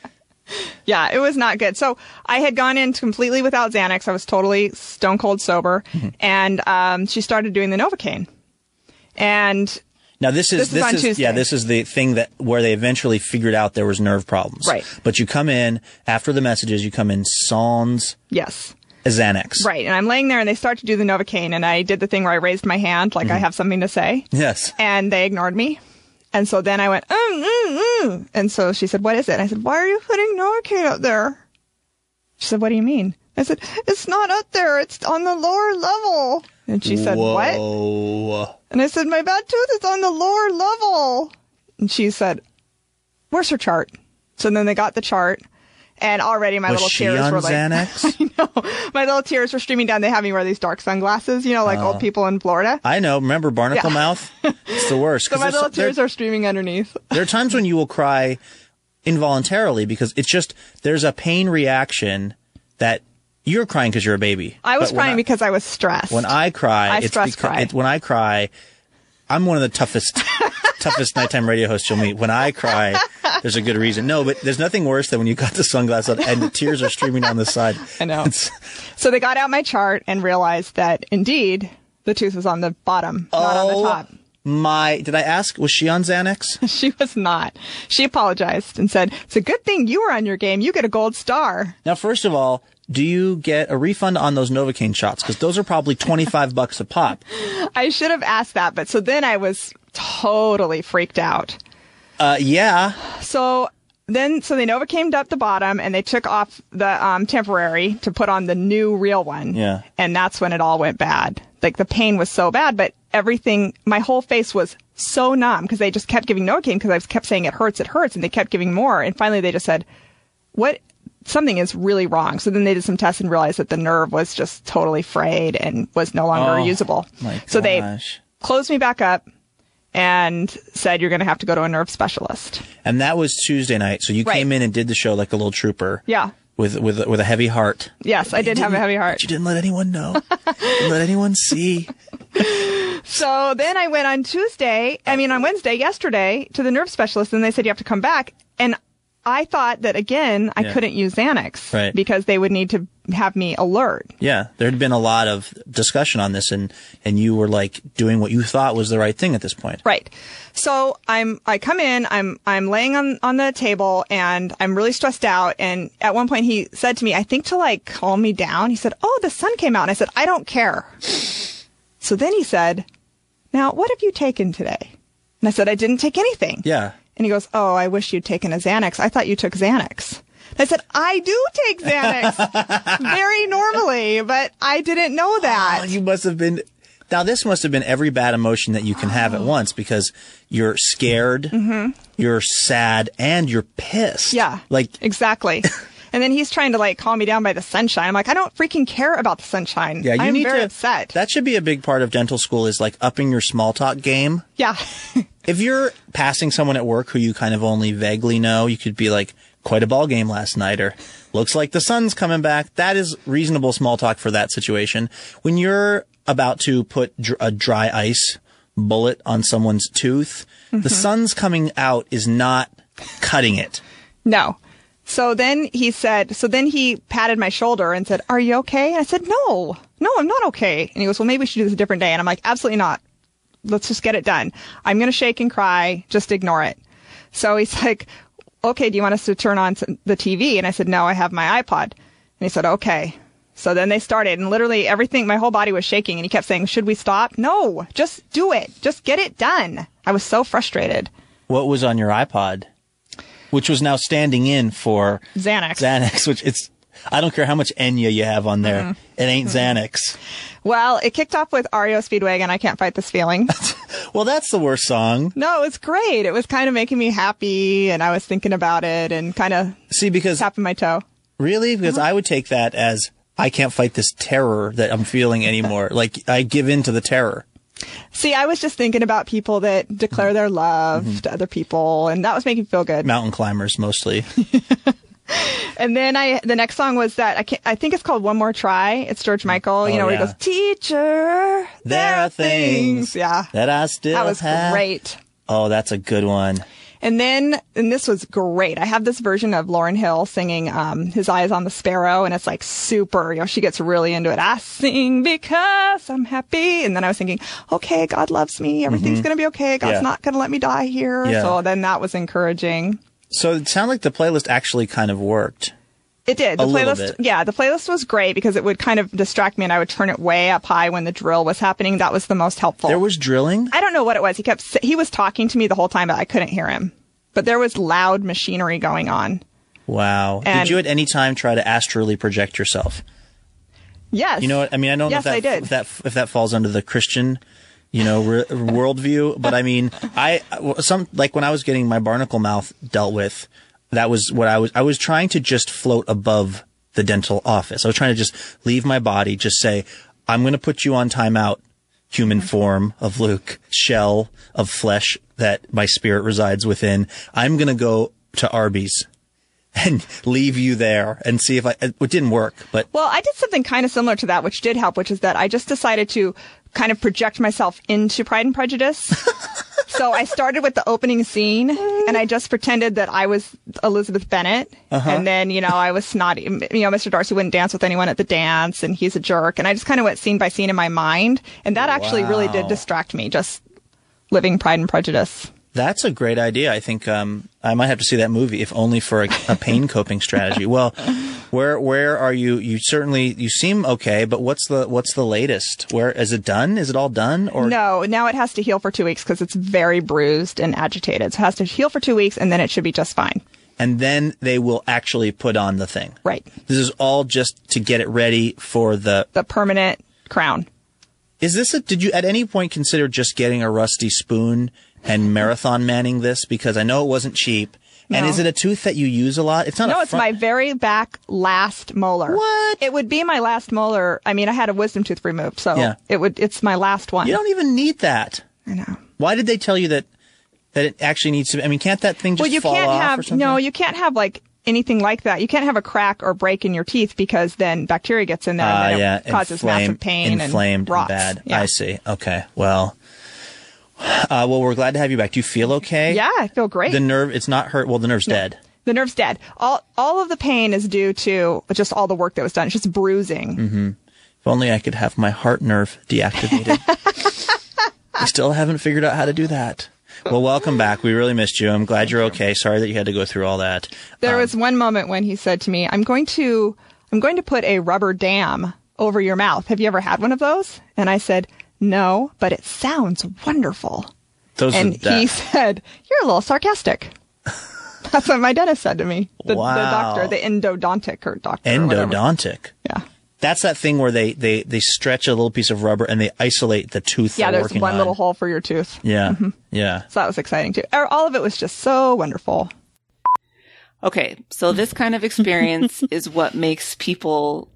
yeah, it was not good. So I had gone in completely without Xanax. I was totally stone cold sober, mm-hmm. and um, she started doing the Novocaine. And now this is this, this is, is yeah this is the thing that where they eventually figured out there was nerve problems. Right. But you come in after the messages. You come in sans. Yes. Xanax. Right. And I'm laying there and they start to do the Novocaine and I did the thing where I raised my hand like mm-hmm. I have something to say. Yes. And they ignored me. And so then I went, mm, mm, mm. and so she said, what is it? And I said, why are you putting Novocaine up there? She said, what do you mean? I said, it's not up there. It's on the lower level. And she said, Whoa. what? And I said, my bad tooth is on the lower level. And she said, where's her chart? So then they got the chart and already my was little tears were like, Xanax? I know, my little tears were streaming down. They have me wear these dark sunglasses, you know, like uh, old oh. people in Florida. I know. Remember Barnacle yeah. Mouth? It's the worst. so my little tears are streaming underneath. there are times when you will cry involuntarily because it's just there's a pain reaction that you're crying because you're a baby. I was crying I, because I was stressed. When I cry, I it's because cry. when I cry, I'm one of the toughest toughest nighttime radio hosts you'll meet. When I cry, there's a good reason. No, but there's nothing worse than when you got the sunglasses on and the tears are streaming down the side. I know. It's, so they got out my chart and realized that indeed the tooth was on the bottom, oh, not on the oh top. My, did I ask, was she on Xanax? she was not. She apologized and said, it's a good thing you were on your game. You get a gold star. Now, first of all, do you get a refund on those Novocaine shots? Because those are probably 25 bucks a pop. I should have asked that, but so then I was totally freaked out. Uh, yeah. So then, so they Novocaine up the bottom and they took off the um, temporary to put on the new real one. Yeah. And that's when it all went bad. Like the pain was so bad, but everything, my whole face was so numb because they just kept giving Novocaine because I kept saying it hurts, it hurts, and they kept giving more. And finally they just said, what, something is really wrong. So then they did some tests and realized that the nerve was just totally frayed and was no longer Oh, usable. So they closed me back up and said, you're going to have to go to a nerve specialist. And that was Tuesday night. So you Right. came in and did the show like a little trooper. Yeah. With with with a heavy heart. Yes, I did have a heavy heart. But you didn't let anyone know. didn't let anyone see. So then I went on Tuesday, I mean on Wednesday, yesterday, to the nerve specialist, and they said you have to come back. And I thought that again, I Yeah. couldn't use Xanax Right. because they would need to have me alert. Yeah, there had been a lot of discussion on this, and and you were like doing what you thought was the right thing at this point. Right. So I'm, I come in, I'm, I'm laying on, on the table and I'm really stressed out. And at one point he said to me, I think to like calm me down, he said, Oh, the sun came out. And I said, I don't care. So then he said, now what have you taken today? And I said, I didn't take anything. Yeah. And he goes, Oh, I wish you'd taken a Xanax. I thought you took Xanax. And I said, I do take Xanax very normally, but I didn't know that. Oh, you must have been. Now this must have been every bad emotion that you can have at once because you're scared, you're sad, and you're pissed. Mm-hmm. Yeah. Like exactly. and then he's trying to like calm me down by the sunshine. I'm like, I don't freaking care about the sunshine. yeah, you I'm need very to. upset. That should be a big part of dental school is like upping your small talk game. yeah. If you're passing someone at work who you kind of only vaguely know, you could be like, quite a ball game last night, or looks like the sun's coming back. That is reasonable small talk for that situation. When you're about to put dr- a dry ice bullet on someone's tooth, the mm-hmm. sun's coming out is not cutting it. no. So then he said, so then he patted my shoulder and said, are you okay? And I said, no, no, I'm not okay. And he goes, well, maybe we should do this a different day. And I'm like, absolutely not. Let's just get it done. I'm going to shake and cry. Just ignore it. So he's like, okay, do you want us to turn on the TV? And I said, no, I have my iPod. And he said, okay. So then they started and literally everything, my whole body was shaking and he kept saying, should we stop? No, just do it. Just get it done. I was so frustrated. What was on your iPod? Which was now standing in for Xanax. Xanax, which it's, I don't care how much Enya you have on there. It ain't Xanax. Well, it kicked off with REO Speedwagon. I can't fight this feeling. Well, that's the worst song. no, it was great. It was kind of making me happy and I was thinking about it and kind of See, because tapping my toe. Really? Because Uh-huh. I would take that as I can't fight this terror that I'm feeling anymore. like I give in to the terror. See, I was just thinking about people that declare their love Mm-hmm. to other people and that was making me feel good. Mountain climbers mostly. And then I, the next song was that I can't, I think it's called One More Try. It's George Michael, you Oh, know, where he goes, teacher, there are things Yeah. that I still That was have. great. Oh, that's a good one. And then, and this was great. I have this version of Lauryn Hill singing, um, His Eyes on the Sparrow, and it's like super, you know, she gets really into it. I sing because I'm happy. And then I was thinking, okay, God loves me. Everything's going to be okay. God's Mm-hmm. Yeah. not going to let me die here. Yeah. So then that was encouraging. So it sounded like the playlist actually kind of worked. It did. The A playlist, bit. yeah, the playlist was great because it would kind of distract me and I would turn it way up high when the drill was happening. That was the most helpful. There was drilling. I don't know what it was. He kept, he was talking to me the whole time, but I couldn't hear him. But there was loud machinery going on. Wow. And- Did you at any time try to astrally project yourself? Yes. You know what I mean? I don't Yes, know if that, if that if that falls under the Christian, you know, re- worldview. But I mean, I some like when I was getting my barnacle mouth dealt with, that was what I was. I was trying to just float above the dental office. I was trying to just leave my body, just say, "I'm going to put you on timeout." Human form of Luke, shell of flesh that my spirit resides within. I'm going to go to Arby's and leave you there and see if I. It didn't work, but Well, I did something kind of similar to that, which did help, which is that I just decided to kind of project myself into Pride and Prejudice. so I started with the opening scene and I just pretended that I was Elizabeth Bennet. Uh-huh. And then, you know, I was snotty. You know, Mr. Darcy wouldn't dance with anyone at the dance and he's a jerk. And I just kind of went scene by scene in my mind. And that actually really did distract me, just living Pride and Prejudice. That's a great idea. I think um, I might have to see that movie, if only for a, a pain coping strategy. Well, where where are you? You certainly you seem okay, but what's the what's the latest? Where is it done? Is it all done? Or No, now it has to heal for two weeks because it's very bruised and agitated. So it has to heal for two weeks and then it should be just fine. and then they will actually put on the thing. Right. This is all just to get it ready for the. The permanent crown. Is this a, did you at any point consider just getting a rusty spoon and marathon manning this? Because I know it wasn't cheap. No. And is it a tooth that you use a lot? It's not. No, it's my very back last molar. What? It would be my last molar. I mean, I had a wisdom tooth removed, so yeah. it would. It's my last one. You don't even need that. I know. Why did they tell you that? That it actually needs to. I mean, can't that thing just well, you fall can't off have, or something? No, you can't have like anything like that. You can't have a crack or break in your teeth because then bacteria gets in there and uh, yeah. it causes inflamed, massive pain inflamed and rots. bad. Yeah. I see. Okay. Well, uh, well, we're glad to have you back. Do you feel okay? Yeah, I feel great. The nerve, it's not hurt. Well, the nerve's no, dead. The nerve's dead. All all of the pain is due to just all the work that was done. It's just bruising. Mm-hmm. If only I could have my heart nerve deactivated. I still haven't figured out how to do that. Well, welcome back. We really missed you. I'm glad you're okay. Sorry that you had to go through all that. There um, was one moment when he said to me, "I'm going to I'm going to put a rubber dam over your mouth. Have you ever had one of those?" And I said, "No, but it sounds wonderful." Those and he said, "You're a little sarcastic." That's what my dentist said to me. The, wow. the doctor, the endodontic or doctor. Endodontic. yeah. That's that thing where they, they, they stretch a little piece of rubber and they isolate the tooth. Yeah, there's one on. little hole for your tooth. Yeah. Mm-hmm. Yeah. So that was exciting too. All of it was just so wonderful. Okay, so this kind of experience is what makes people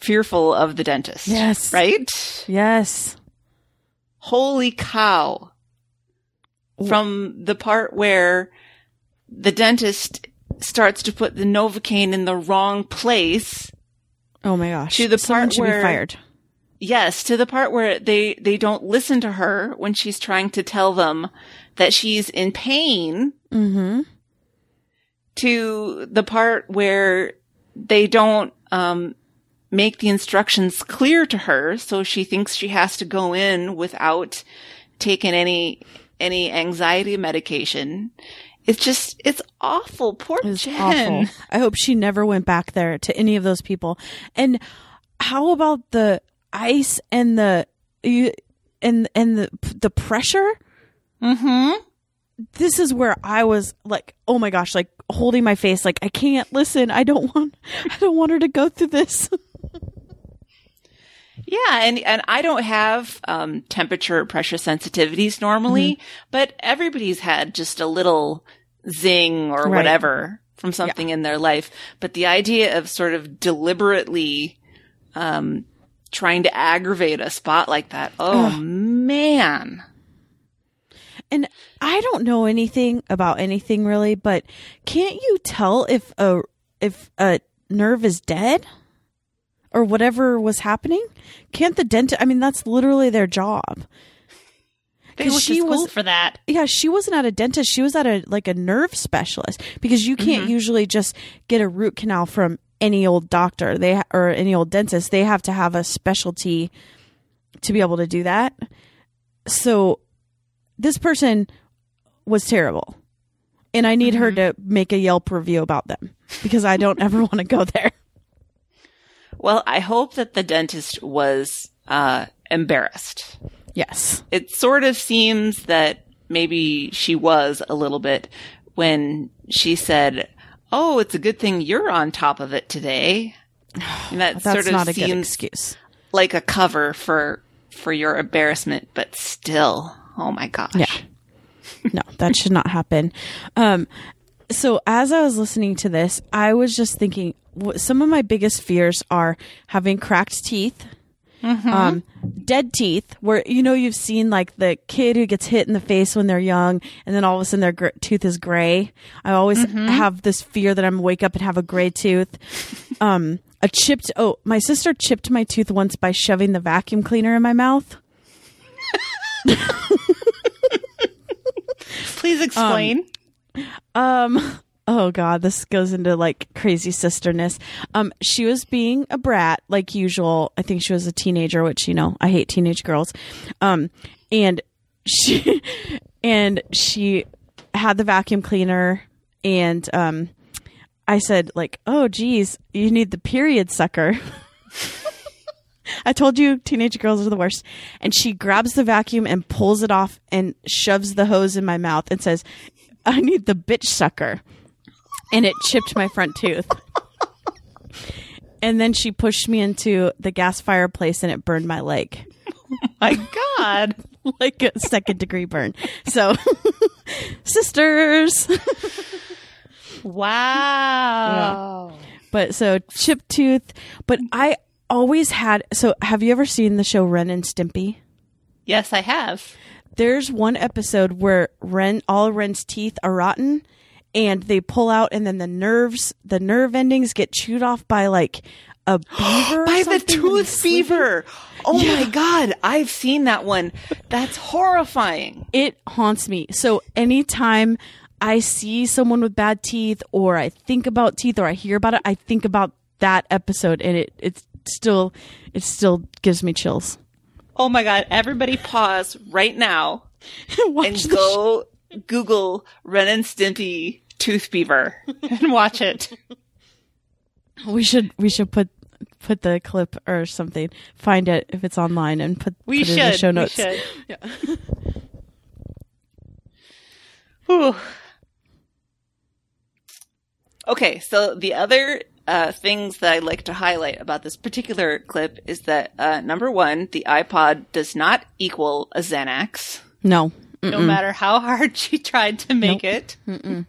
fearful of the dentist. Yes. Right? Yes. Holy cow. From the part where the dentist starts to put the Novocaine in the wrong place. Oh my gosh. To the Someone part where, fired. Yes, to the part where they, they don't listen to her when she's trying to tell them that she's in pain. Mm-hmm. To the part where they don't, um, make the instructions clear to her. So she thinks she has to go in without taking any, any anxiety medication. It's just, it's awful. Poor it's Jen. Awful. I hope she never went back there to any of those people. And how about the ice and the, you, and, and the, the pressure? hmm This is where I was like, oh my gosh, like holding my face, like I can't listen. I don't want, I don't want her to go through this. Yeah, and and I don't have um, temperature pressure sensitivities normally, mm-hmm. but everybody's had just a little zing or right. whatever from something yeah. in their life. But the idea of sort of deliberately um, trying to aggravate a spot like that, oh Ugh. man. And I don't know anything about anything really, but can't you tell if a if a nerve is dead? Or whatever was happening? Can't the dentist? I mean, that's literally their job. Because she was for that. Yeah, she wasn't at a dentist. She was at a like a nerve specialist because you can't mm-hmm. usually just get a root canal from any old doctor. They or any old dentist. They have to have a specialty to be able to do that. So this person was terrible. And I need mm-hmm. her to make a Yelp review about them because I don't ever want to go there. Well, I hope that the dentist was uh, embarrassed. Yes. It sort of seems that maybe she was a little bit when she said, "Oh, it's a good thing you're on top of it today." And that That's sort of not a seems good excuse. like a cover for for your embarrassment, but still, oh my gosh. Yeah. No, that should not happen. Um, so as I was listening to this, I was just thinking, some of my biggest fears are having cracked teeth. Mm-hmm. Um, dead teeth, where you know you've seen like the kid who gets hit in the face when they're young, and then all of a sudden their gr- tooth is gray. I always mm-hmm. have this fear that I'm wake up and have a gray tooth. Um, a chipped. Oh, my sister chipped my tooth once by shoving the vacuum cleaner in my mouth. Please explain. Um, um oh god this goes into like crazy sisterness. Um she was being a brat like usual. I think she was a teenager which you know i hate teenage girls. Um and she and she had the vacuum cleaner and um i said like oh geez you need the period sucker. I told you teenage girls are the worst. And she grabs the vacuum and pulls it off and shoves the hose in my mouth and says, I need the bitch sucker and it chipped my front tooth. and then she pushed me into the gas fireplace and it burned my leg. Oh my god. like a second degree burn. So, sisters. wow. Yeah. But so chip tooth, but I always had so have you ever seen the show Ren and Stimpy? Yes, I have. There's one episode where Ren all Ren's teeth are rotten and they pull out and then the nerves the nerve endings get chewed off by like a beaver by the tooth beaver. Oh yeah. my god, I've seen that one. That's horrifying. It haunts me. So anytime I see someone with bad teeth or I think about teeth or I hear about it, I think about that episode and it it's still it still gives me chills. Oh my god, everybody pause right now and go sh- Google Ren and Stimpy tooth beaver and watch it. We should we should put put the clip or something. Find it if it's online and put, we put should, it in the show notes. We should. Yeah. Whew. Okay, so the other uh, things that I like to highlight about this particular clip is that uh, number one, the iPod does not equal a Xanax. No. Mm-mm. No matter how hard she tried to make nope. it. Mm-mm.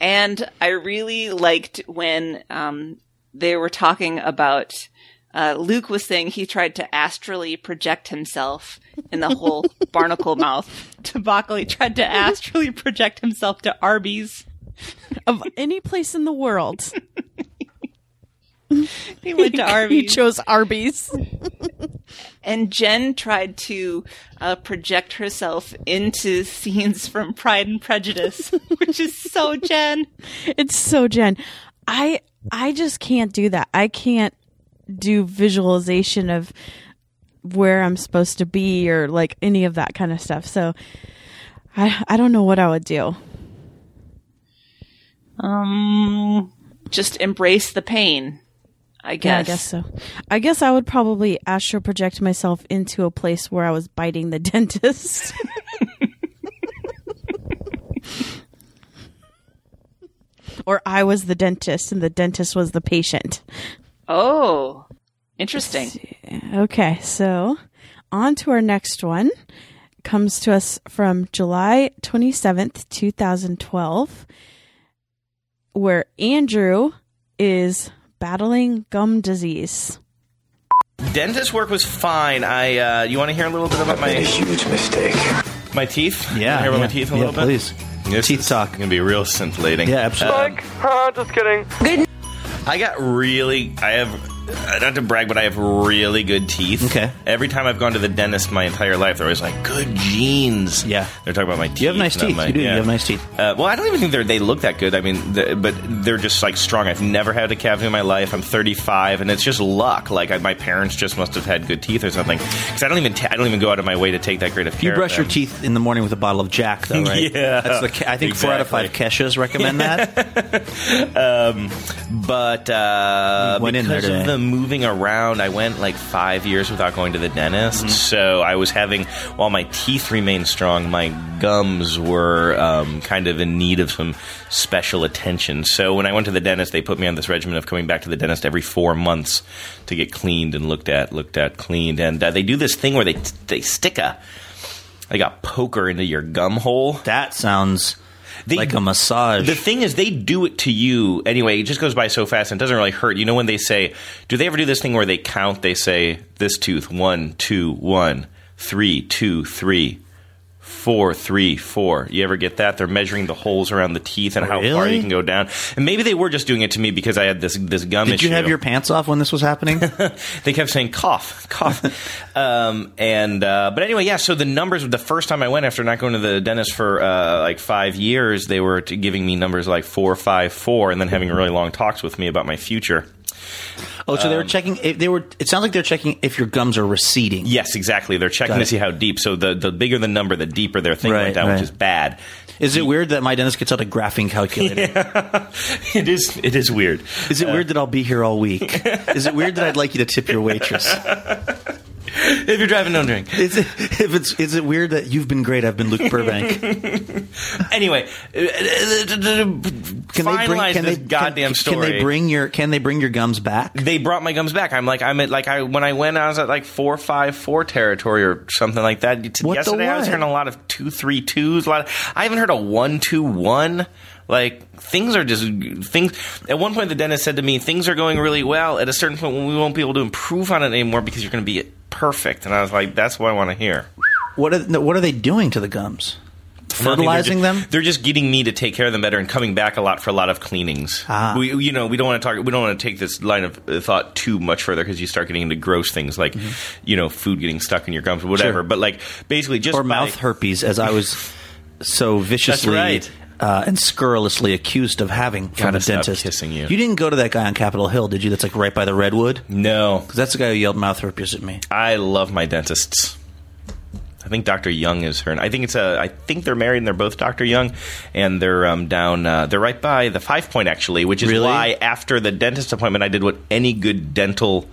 And I really liked when um, they were talking about uh, Luke was saying he tried to astrally project himself in the whole barnacle mouth. Tabakali tried to astrally project himself to Arby's. Of any place in the world. he went to Arby's. He chose Arby's. and Jen tried to uh, project herself into scenes from Pride and Prejudice, which is so Jen. It's so Jen. I I just can't do that. I can't do visualization of where I'm supposed to be or like any of that kind of stuff. So I I don't know what I would do. Um just embrace the pain. I guess. Yeah, I guess so. I guess I would probably astral project myself into a place where I was biting the dentist. or I was the dentist and the dentist was the patient. Oh, interesting. Okay, so on to our next one. Comes to us from July 27th, 2012, where Andrew is battling gum disease. Dentist work was fine. I uh, you want to hear a little bit about my huge mistake. My teeth. Yeah, hear about yeah, my teeth a yeah, little bit. Please. This teeth talk. Gonna be real scintillating. Yeah, absolutely. Uh, just kidding. Good. I got really. I have not to brag, but I have really good teeth. Okay. Every time I've gone to the dentist my entire life, they're always like, "Good genes." Yeah. They're talking about my teeth. You have nice teeth. My, you do. Yeah. You have nice teeth. Uh, well, I don't even think they look that good. I mean, the, but they're just like strong. I've never had a cavity in my life. I'm 35, and it's just luck. Like I, my parents just must have had good teeth or something. Because I don't even ta- I don't even go out of my way to take that great of care. You brush your teeth in the morning with a bottle of Jack, though, right? yeah. That's the, I think exactly. four out of five Keshas recommend that. um, but uh, went in there today. The moving around, I went like five years without going to the dentist. Mm-hmm. So I was having, while my teeth remained strong, my gums were um, kind of in need of some special attention. So when I went to the dentist, they put me on this regimen of coming back to the dentist every four months to get cleaned and looked at, looked at, cleaned. And uh, they do this thing where they they stick a like a poker into your gum hole. That sounds. They, like a massage. The thing is, they do it to you anyway. It just goes by so fast and it doesn't really hurt. You know, when they say, do they ever do this thing where they count? They say, this tooth, one, two, one, three, two, three, four, three, four. You ever get that? They're measuring the holes around the teeth and how really? far you can go down. And maybe they were just doing it to me because I had this this gum issue. Did issue. you have your pants off when this was happening? they kept saying cough, cough. um, and uh, but anyway, yeah. So the numbers. The first time I went after not going to the dentist for uh, like five years, they were giving me numbers like four, five, four, and then having really long talks with me about my future. Oh, so they were um, checking. If They were. It sounds like they're checking if your gums are receding. Yes, exactly. They're checking to see how deep. So the the bigger the number, the deeper their thing Right, went down, right. which is bad. Is it weird that my dentist gets out a graphing calculator? it is. It is weird. Is it weird uh, that I'll be here all week? Is it weird that I'd like you to tip your waitress? if you're driving, don't drink. Is it, if it's is it weird that you've been great? I've been Luke Burbank. anyway, uh, can they bring, can they, goddamn can, story. Can they bring your Can they bring your gums back? They brought my gums back. I'm like I'm at like I when I went I was at like four five four territory or something like that. What Yesterday I was hearing a lot of two three twos. A lot. Of, I haven't heard a one two one. Like things are just things. At one point, the dentist said to me, "Things are going really well." At a certain point, when we won't be able to improve on it anymore because you're going to be perfect. And I was like, "That's what I want to hear." What are what are they doing to the gums? Fertilizing they're just, them? They're just getting me to take care of them better and coming back a lot for a lot of cleanings. Ah. We, you know, we don't want to talk. We don't want to take this line of thought too much further because you start getting into gross things like, mm-hmm. you know, food getting stuck in your gums or whatever. Sure. But like, basically, just or by, mouth herpes, as I was so viciously right uh, and scurrilously accused of having from a dentist. kissing you. You didn't go to that guy on Capitol Hill, did you? That's like right by the redwood. No, because that's the guy who yelled mouth herpes at me. I love my dentists. I think Dr. Young is her. I think it's a. I think they're married and they're both Dr. Young, and they're um, down. Uh, they're right by the Five Point actually, which is really? why after the dentist appointment, I did what any good dental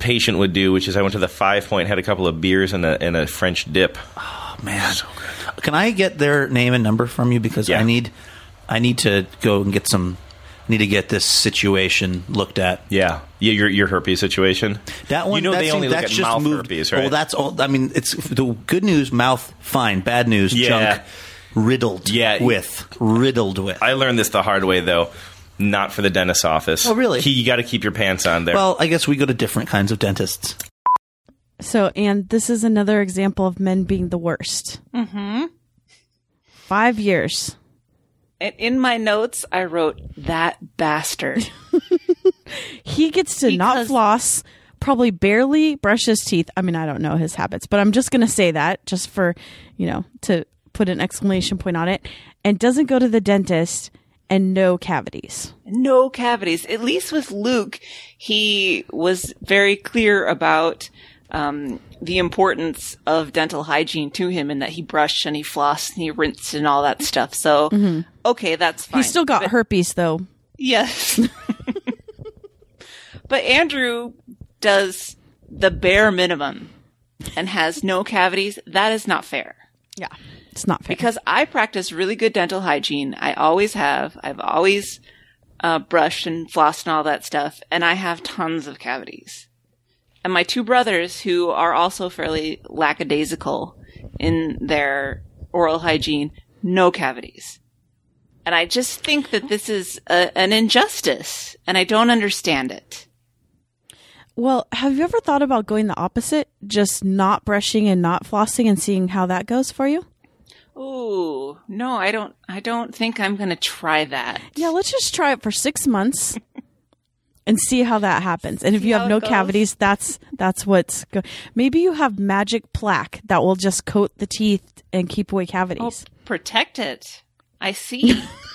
patient would do, which is I went to the Five Point, had a couple of beers and a, and a French dip. Oh man, so. Can I get their name and number from you because yeah. I need I need to go and get some need to get this situation looked at. Yeah, yeah, your your herpes situation. That one, you know, they only look that's at just mouth moved, herpes, right? Well, that's all. I mean, it's the good news. Mouth fine, bad news. Yeah. Junk riddled. Yeah. with riddled with. I learned this the hard way though. Not for the dentist's office. Oh, really? He, you got to keep your pants on there. Well, I guess we go to different kinds of dentists. So, and this is another example of men being the worst. Mm-hmm. Five years. And in my notes, I wrote that bastard. he gets to because not floss, probably barely brush his teeth. I mean, I don't know his habits, but I'm just going to say that just for, you know, to put an exclamation point on it, and doesn't go to the dentist and no cavities. No cavities. At least with Luke, he was very clear about um, the importance of dental hygiene to him and that he brushed and he flossed and he rinsed and all that stuff. So, mm-hmm. okay, that's fine. He still got but, herpes though. Yes. but Andrew does the bare minimum and has no cavities. That is not fair. Yeah. It's not fair. Because I practice really good dental hygiene. I always have. I've always uh, brushed and flossed and all that stuff. And I have tons of cavities and my two brothers who are also fairly lackadaisical in their oral hygiene, no cavities. And I just think that this is a, an injustice and I don't understand it. Well, have you ever thought about going the opposite? Just not brushing and not flossing and seeing how that goes for you? Oh, no, I don't I don't think I'm going to try that. Yeah, let's just try it for 6 months and see how that happens. And if you have no cavities, that's that's what's go- maybe you have magic plaque that will just coat the teeth and keep away cavities. Oh, protect it. I see.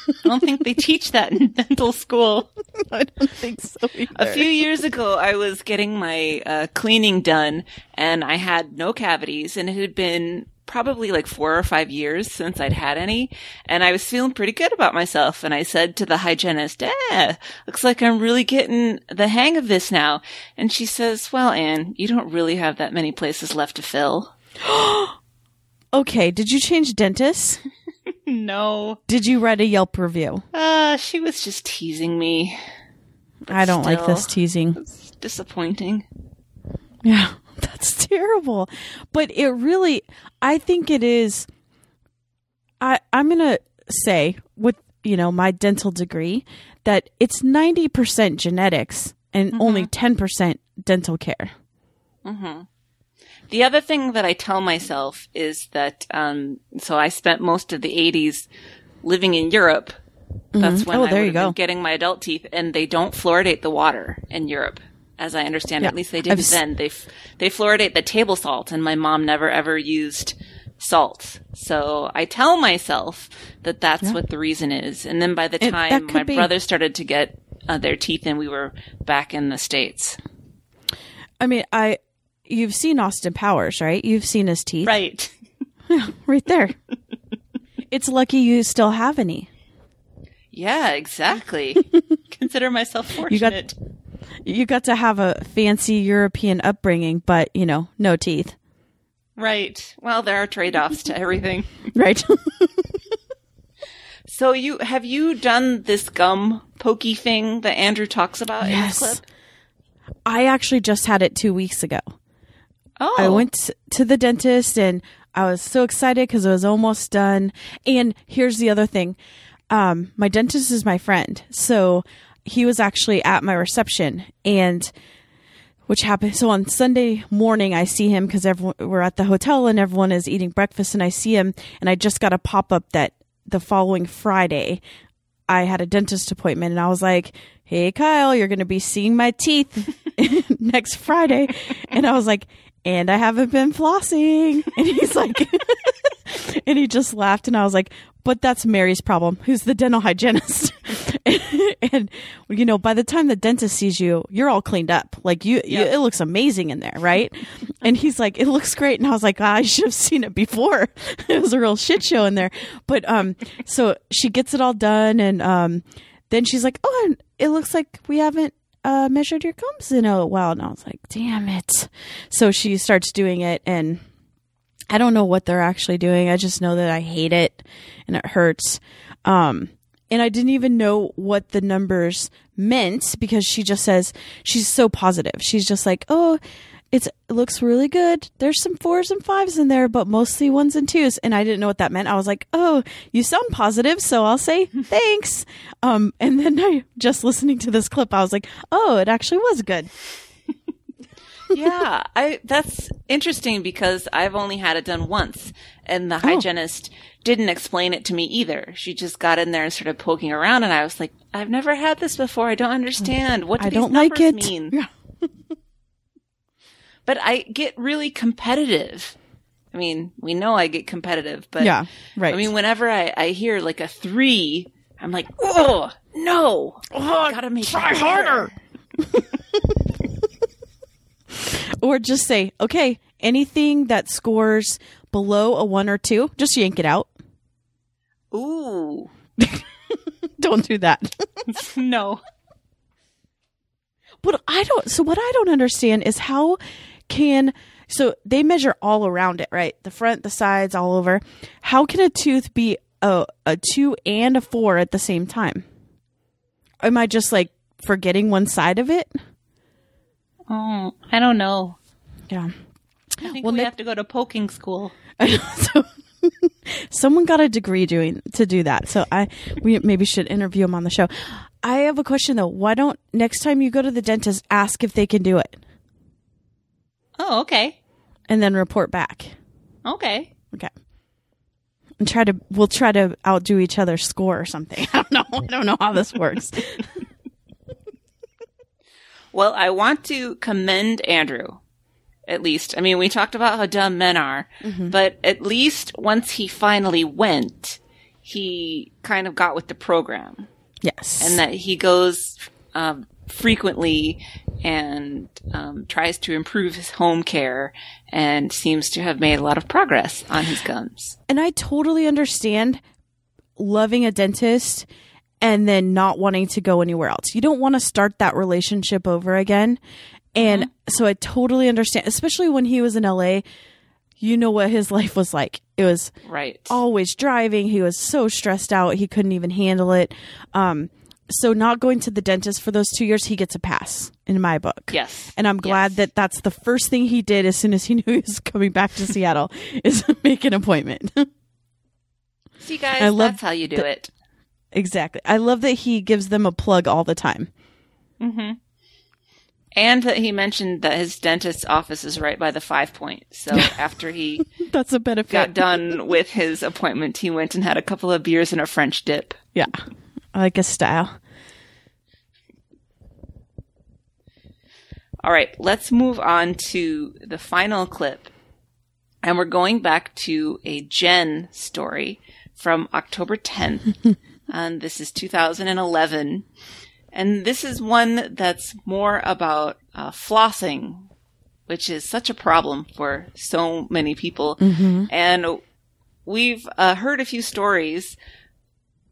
I don't think they teach that in dental school. I don't think so. Either. A few years ago, I was getting my uh, cleaning done, and I had no cavities, and it had been probably like four or five years since I'd had any, and I was feeling pretty good about myself. And I said to the hygienist, "Eh, looks like I'm really getting the hang of this now." And she says, "Well, Anne, you don't really have that many places left to fill." okay, did you change dentists? no. Did you write a Yelp review? Uh, she was just teasing me. I don't still, like this teasing. It's disappointing. Yeah. That's terrible. But it really, I think it is. I, I'm going to say, with, you know, my dental degree, that it's 90% genetics and mm-hmm. only 10% dental care. Mm-hmm. The other thing that I tell myself is that, um, so I spent most of the 80s living in Europe. That's mm-hmm. when oh, I there you go. getting my adult teeth, and they don't fluoridate the water in Europe as I understand yeah. At least they didn't then. They they fluoridate the table salt, and my mom never ever used salt. So I tell myself that that's yeah. what the reason is. And then by the it, time my be. brothers started to get uh, their teeth in, we were back in the states. I mean, I you've seen Austin Powers, right? You've seen his teeth, right? yeah, right there. it's lucky you still have any. Yeah, exactly. Consider myself fortunate. You got, you got to have a fancy European upbringing, but you know, no teeth. Right. Well, there are trade-offs to everything. right. so you have you done this gum pokey thing that Andrew talks about yes. in this clip? I actually just had it 2 weeks ago. Oh. I went to the dentist and I was so excited because it was almost done. And here's the other thing. Um, my dentist is my friend. So he was actually at my reception and which happened. So on Sunday morning, I see him because we're at the hotel and everyone is eating breakfast, and I see him, and I just got a pop up that the following Friday, I had a dentist appointment, and I was like, "Hey, Kyle, you're going to be seeing my teeth next Friday," and I was like, "And I haven't been flossing," and he's like. and he just laughed and I was like, but that's Mary's problem, who's the dental hygienist. and, you know, by the time the dentist sees you, you're all cleaned up. Like you, you, it looks amazing in there, right? and he's like, it looks great. And I was like, oh, I should have seen it before. it was a real shit show in there. But, um, so she gets it all done. And, um, then she's like, oh, it looks like we haven't uh, measured your gums in a while. And I was like, damn it. So she starts doing it and I don't know what they're actually doing. I just know that I hate it and it hurts. Um, and I didn't even know what the numbers meant because she just says she's so positive. She's just like, "Oh, it looks really good. There's some fours and fives in there, but mostly ones and twos. And I didn't know what that meant. I was like, "Oh, you sound positive, so I'll say thanks." Um, and then I just listening to this clip, I was like, "Oh, it actually was good." Yeah, I that's interesting because I've only had it done once, and the oh. hygienist didn't explain it to me either. She just got in there and started poking around, and I was like, "I've never had this before. I don't understand. What do I don't like it. mean?" Yeah. but I get really competitive. I mean, we know I get competitive, but yeah, right. I mean, whenever I, I hear like a three, I'm like, oh no, oh, gotta make try harder. or just say, okay, anything that scores below a one or two, just yank it out. Ooh. don't do that. no. But I don't, so what I don't understand is how can, so they measure all around it, right? The front, the sides, all over. How can a tooth be a, a two and a four at the same time? Am I just like forgetting one side of it? Oh, I don't know. Yeah. I think well, we have to go to poking school. so, someone got a degree doing to do that. So I we maybe should interview him on the show. I have a question though. Why don't next time you go to the dentist ask if they can do it? Oh, okay. And then report back. Okay. Okay. And try to we'll try to outdo each other's score or something. I don't know. I don't know how this works. Well, I want to commend Andrew. At least, I mean, we talked about how dumb men are, mm-hmm. but at least once he finally went, he kind of got with the program. Yes, and that he goes um, frequently and um, tries to improve his home care and seems to have made a lot of progress on his gums. And I totally understand loving a dentist and then not wanting to go anywhere else. You don't want to start that relationship over again. And mm-hmm. so I totally understand, especially when he was in LA. You know what his life was like. It was right. always driving. He was so stressed out. He couldn't even handle it. Um, so not going to the dentist for those two years, he gets a pass in my book. Yes. And I'm glad yes. that that's the first thing he did as soon as he knew he was coming back to Seattle is make an appointment. See, guys, I love that's how you do it. Exactly. I love that he gives them a plug all the time. Mm-hmm. And that he mentioned that his dentist's office is right by the five point. So after he that's a benefit. got done with his appointment, he went and had a couple of beers and a French dip. Yeah. I like his style. All right, let's move on to the final clip. And we're going back to a Jen story from October 10th. and this is 2011. And this is one that's more about uh, flossing, which is such a problem for so many people. Mm-hmm. And we've uh, heard a few stories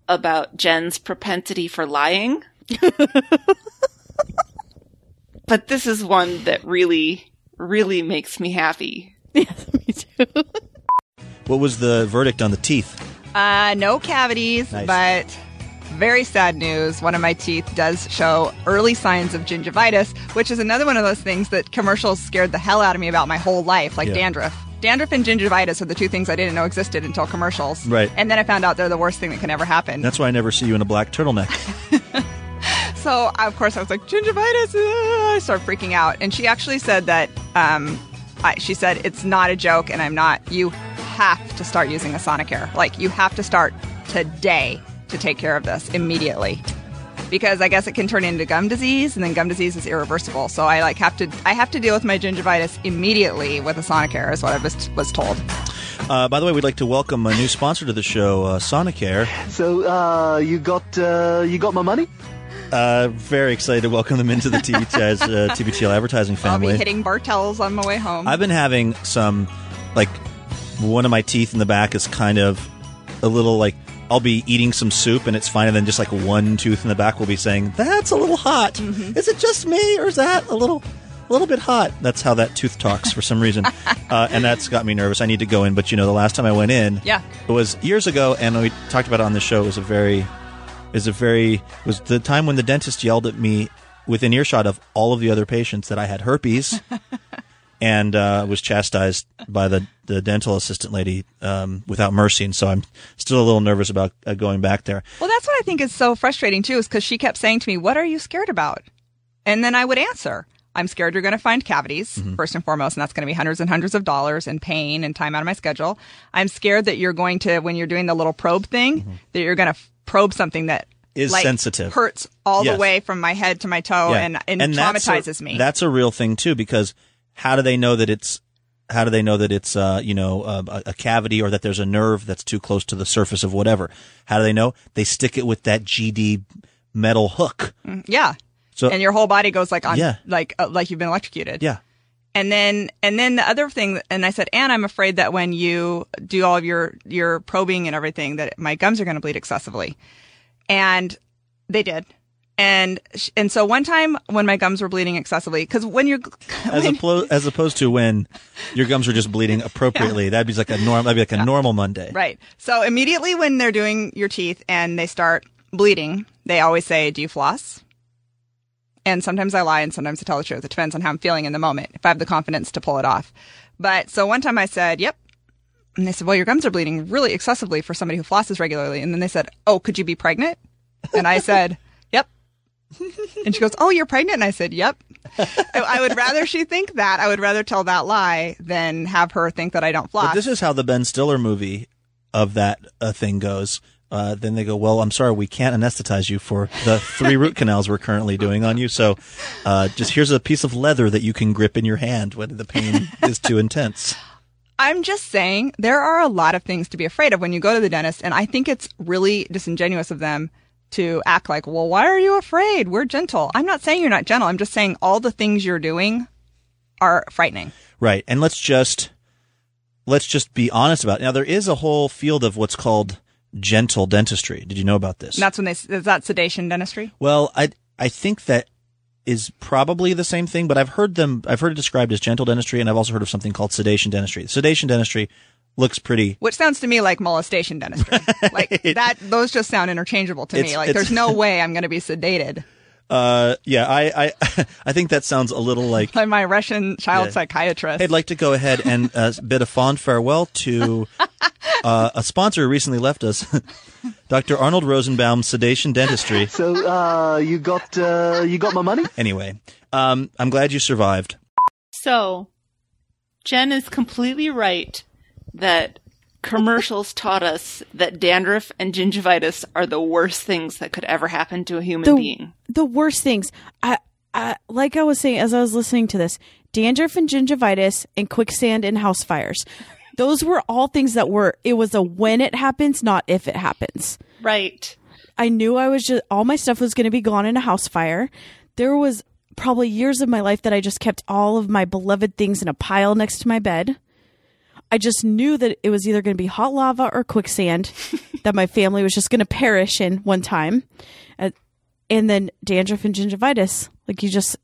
about Jen's propensity for lying. but this is one that really, really makes me happy. Yes, me too. what was the verdict on the teeth? Uh, no cavities, nice. but very sad news. One of my teeth does show early signs of gingivitis, which is another one of those things that commercials scared the hell out of me about my whole life, like yeah. dandruff. Dandruff and gingivitis are the two things I didn't know existed until commercials. Right. And then I found out they're the worst thing that can ever happen. That's why I never see you in a black turtleneck. so, of course, I was like, gingivitis. Uh, I started freaking out. And she actually said that, um, I, she said, it's not a joke and I'm not, you have to start using a Sonicare. Like, you have to start today to take care of this immediately because I guess it can turn into gum disease, and then gum disease is irreversible. So I like have to I have to deal with my gingivitis immediately with a Sonicare, is what I was was told. Uh, by the way, we'd like to welcome a new sponsor to the show, uh, Sonicare. So uh, you got uh, you got my money. Uh, very excited to welcome them into the TBT's, uh, TBTL advertising family. I'll be hitting Bartell's on my way home. I've been having some, like, one of my teeth in the back is kind of a little like I'll be eating some soup and it's fine, and then just like one tooth in the back will be saying, "That's a little hot. Mm-hmm. Is it just me, or is that a little, a little bit hot?" That's how that tooth talks for some reason, uh, and that's got me nervous. I need to go in, but you know, the last time I went in, yeah, it was years ago, and we talked about it on the show. It was a very, is a very was the time when the dentist yelled at me within earshot of all of the other patients that I had herpes. and uh, was chastised by the, the dental assistant lady um, without mercy. And so I'm still a little nervous about uh, going back there. Well, that's what I think is so frustrating too, is because she kept saying to me, "What are you scared about?" And then I would answer. I'm scared you're going to find cavities, mm-hmm. first and foremost, and that's going to be hundreds and hundreds of dollars and pain and time out of my schedule. I'm scared that you're going to, when you're doing the little probe thing, mm-hmm. that you're going to f- probe something that is like, sensitive, hurts all yes. the way from my head to my toe, yeah. and, and, and traumatizes a, me. That's a real thing too, because how do they know that it's how do they know that it's uh, you know uh, a, a, cavity or that there's a nerve that's too close to the surface of whatever? How do they know? They stick it with that GD metal hook. Mm, yeah. So and your whole body goes like on yeah. like uh, like you've been electrocuted. Yeah. And then and then the other thing and I said, "And I'm afraid that when you do all of your your probing and everything that my gums are going to bleed excessively." And they did and and so one time when my gums were bleeding excessively, because when you're as, opposed as opposed to when your gums were just bleeding appropriately, yeah. that'd be like a normal that'd be like a yeah. normal Monday, right? So immediately when they're doing your teeth and they start bleeding, they always say, "Do you floss?" And sometimes I lie and sometimes I tell the truth. It depends on how I'm feeling in the moment. If I have the confidence to pull it off, but so one time I said, "Yep." And they said, "Well, your gums are bleeding really excessively for somebody who flosses regularly." And then they said, "Oh, could you be pregnant?" And I said and she goes, "Oh, you're pregnant?" And I said, "Yep." I would rather she think that. I would rather tell that lie than have her think that I don't floss. But this is how the Ben Stiller movie of that uh, thing goes. Uh, then they go, "Well, I'm sorry, we can't anesthetize you for the three root canals we're currently doing on you. So, uh, just here's a piece of leather that you can grip in your hand when the pain is too intense." I'm just saying there are a lot of things to be afraid of when you go to the dentist, and I think it's really disingenuous of them to act like, well, why are you afraid? We're gentle. I'm not saying you're not gentle. I'm just saying all the things you're doing are frightening. Right. And let's just let's just be honest about it. Now there is a whole field of what's called gentle dentistry. Did you know about this? That's when they is that sedation dentistry? Well, I I think that is probably the same thing, but I've heard them I've heard it described as gentle dentistry and I've also heard of something called sedation dentistry. Sedation dentistry looks pretty. Which sounds to me like molestation dentistry. like that, those just sound interchangeable to it's, me. Like there's no way I'm going to be sedated. Uh, yeah, I, I, I think that sounds a little like, like my Russian child yeah. psychiatrist. I'd like to go ahead and uh, bid a fond farewell to uh, a sponsor who recently left us, Dr. Arnold Rosenbaum, Sedation Dentistry. So, uh, you got, uh, you got my money. Anyway, um, I'm glad you survived. So, Jen is completely right that commercials taught us that dandruff and gingivitis are the worst things that could ever happen to a human the, being. The worst things. I, I, like I was saying as I was listening to this, dandruff and gingivitis and quicksand and house fires. Those were all things that were it was a when it happens, not if it happens. Right. I knew I was just all my stuff was going to be gone in a house fire. There was probably years of my life that I just kept all of my beloved things in a pile next to my bed I just knew that it was either going to be hot lava or quicksand that my family was just going to perish in one time. Uh, and then dandruff and gingivitis. Like you just,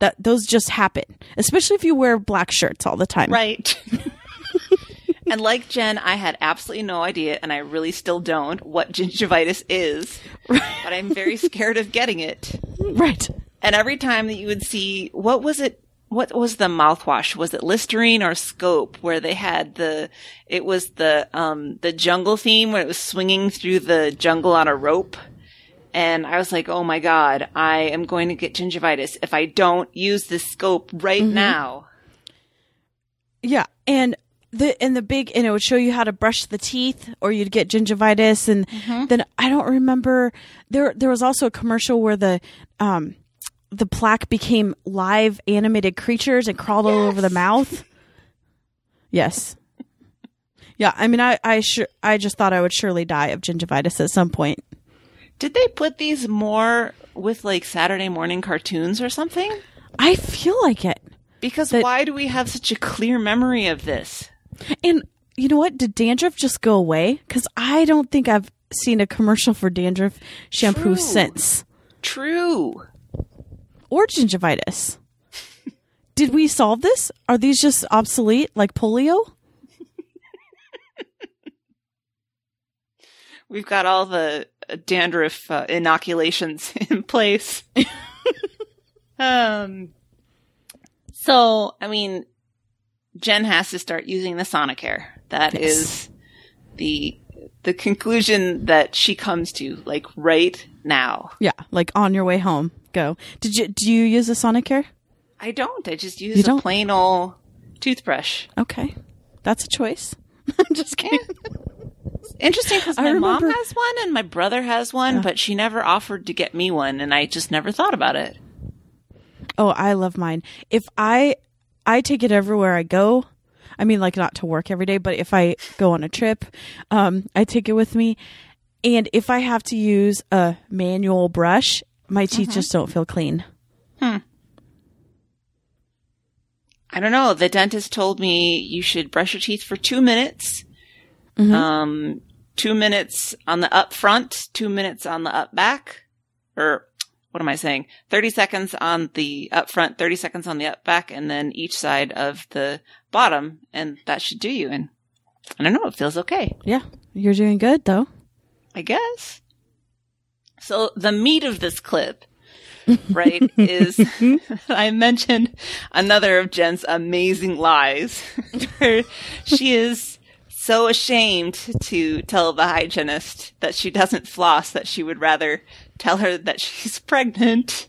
That those just happen, especially if you wear black shirts all the time. Right. and like Jen, I had absolutely no idea, and I really still don't, what gingivitis is. Right. But I'm very scared of getting it. Right. And every time that you would see, what was it? What was the mouthwash? Was it Listerine or Scope? Where they had the, it was the um the jungle theme where it was swinging through the jungle on a rope. And I was like, oh my God, I am going to get gingivitis if I don't use this scope right mm-hmm. now. Yeah. And the and the big and it would show you how to brush the teeth or you'd get gingivitis and mm-hmm. then I don't remember there there was also a commercial where the um the plaque became live animated creatures and crawled yes. all over the mouth. Yes. Yeah, I mean I I sure I just thought I would surely die of gingivitis at some point. Did they put these more with like Saturday morning cartoons or something? I feel like it. Because that, why do we have such a clear memory of this? And you know what? Did dandruff just go away? Because I don't think I've seen a commercial for dandruff shampoo True. since. True. Or gingivitis. Did we solve this? Are these just obsolete like polio? We've got all the dandruff uh, inoculations in place. um, so, I mean, Jen has to start using the Sonicare. That yes. is the the conclusion that she comes to, like right now. Yeah, like on your way home. Go. Did you do you use a Sonicare? I don't. I just use a plain old toothbrush. Okay, that's a choice. I'm just kidding. Interesting because my remember, mom has one and my brother has one, but she never offered to get me one, and I just never thought about it. Oh, I love mine. If I I take it everywhere I go. I mean, like not to work every day, but if I go on a trip, um, I take it with me. And if I have to use a manual brush, my teeth mm-hmm. just don't feel clean. Hmm. I don't know. The dentist told me you should brush your teeth for two minutes. Mm-hmm. Um, two minutes on the up front, two minutes on the up back, or what am I saying? 30 seconds on the up front, 30 seconds on the up back, and then each side of the bottom, and that should do you. And I don't know, it feels okay. Yeah, you're doing good though. I guess. So the meat of this clip, right, is I mentioned another of Jen's amazing lies. she is so ashamed to tell the hygienist that she doesn't floss that she would rather tell her that she's pregnant.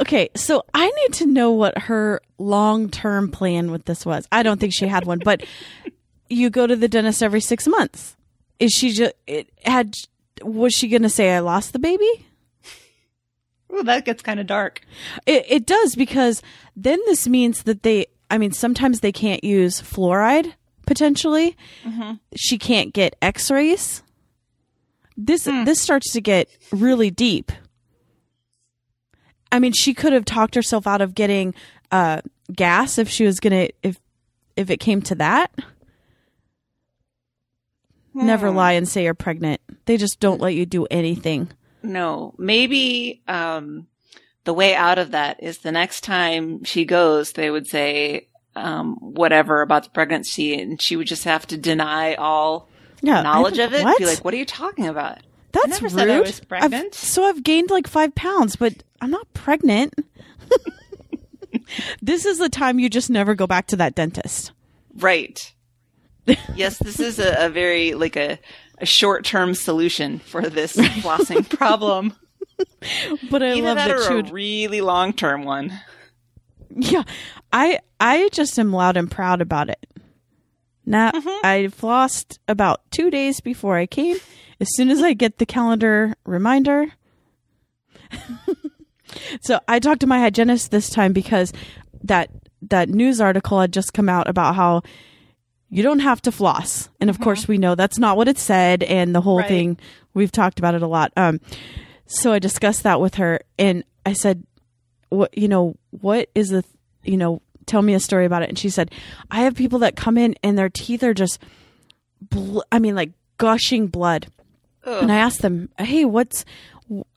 okay, so I need to know what her long term plan with this was. I don't think she had one, but you go to the dentist every six months. Is she just, it had, was she going to say, I lost the baby? Well, that gets kind of dark. It, it does because then this means that they I mean, sometimes they can't use fluoride potentially. Mm-hmm. She can't get X-rays. This mm. this starts to get really deep. I mean, she could have talked herself out of getting uh, gas if she was gonna if if it came to that. Mm. Never lie and say you're pregnant. They just don't let you do anything. No, maybe um, the way out of that is the next time she goes, they would say, um, whatever about the pregnancy and she would just have to deny all yeah, knowledge of it. What? Be like, what are you talking about? That's rude. I was pregnant. I've, so I've gained like five pounds, but I'm not pregnant. this is the time you just never go back to that dentist. Right. yes, this is a, a very like a, a short term solution for this flossing problem. but I Either love that, that or a really long term one. Yeah, I I just am loud and proud about it. Now mm-hmm. I flossed about two days before I came. As soon as I get the calendar reminder. so I talked to my hygienist this time because that that news article had just come out about how you don't have to floss. And of mm-hmm. course we know that's not what it said and the whole right. thing we've talked about it a lot. Um so I discussed that with her, and I said, "What you know? What is the you know? Tell me a story about it." And she said, "I have people that come in and their teeth are just, bl- I mean, like gushing blood." Ugh. And I asked them, "Hey, what's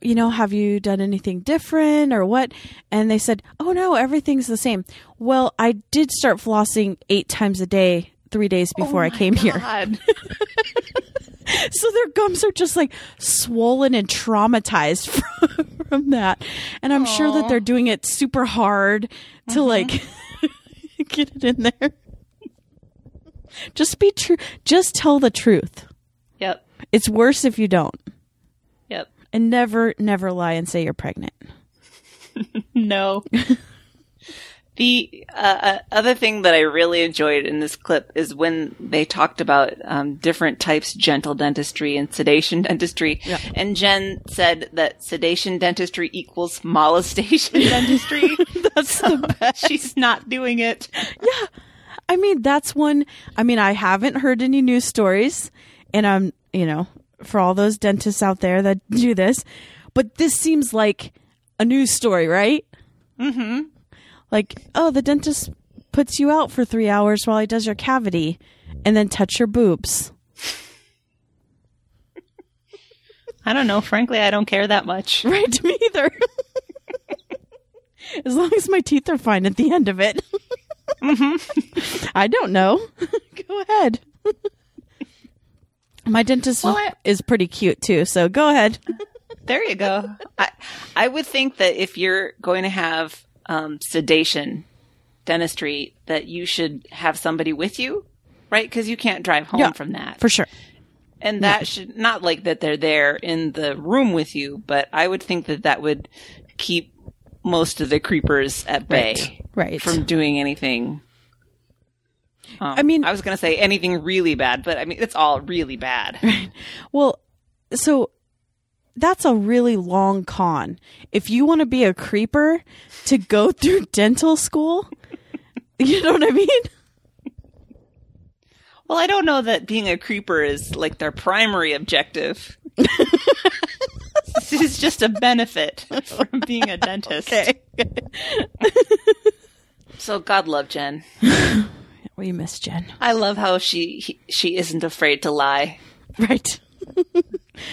you know, have you done anything different or what? And they said, oh no, everything's the same. Well, I did start flossing eight times a day, three days before oh I came God. here. so their gums are just like swollen and traumatized from, from that. And I'm Aww. sure that they're doing it super hard to uh-huh. like get it in there. Just be true. Just tell the truth. Yep. It's worse if you don't. Yep. And never, never lie and say you're pregnant. no. The uh, uh, other thing that I really enjoyed in this clip is when they talked about um, different types gentle dentistry and sedation dentistry. Yeah. And Jen said that sedation dentistry equals molestation dentistry. that's so the best. She's not doing it. Yeah. I mean, that's one. I mean, I haven't heard any news stories, and I'm, you know, for all those dentists out there that do this, but this seems like a news story, right? Mm hmm. Like, oh, the dentist puts you out for three hours while he does your cavity and then touch your boobs. I don't know. Frankly, I don't care that much. Right, to me either. as long as my teeth are fine at the end of it. mm-hmm. I don't know. go ahead. my dentist well, I- is pretty cute too, so go ahead. there you go. I, I would think that if you're going to have um, sedation dentistry that you should have somebody with you, right? Because you can't drive home yeah, from that. For sure. And that should not like that they're there in the room with you, but I would think that that would keep most of the creepers at bay right, right. from doing anything. Um, I mean, I was going to say anything really bad, but I mean, it's all really bad. Right. Well, so that's a really long con. If you want to be a creeper to go through dental school, you know what I mean? Well, I don't know that being a creeper is like their primary objective. this is just a benefit from being a dentist. Okay. so God love Jen. we miss Jen. I love how she he, she isn't afraid to lie. Right.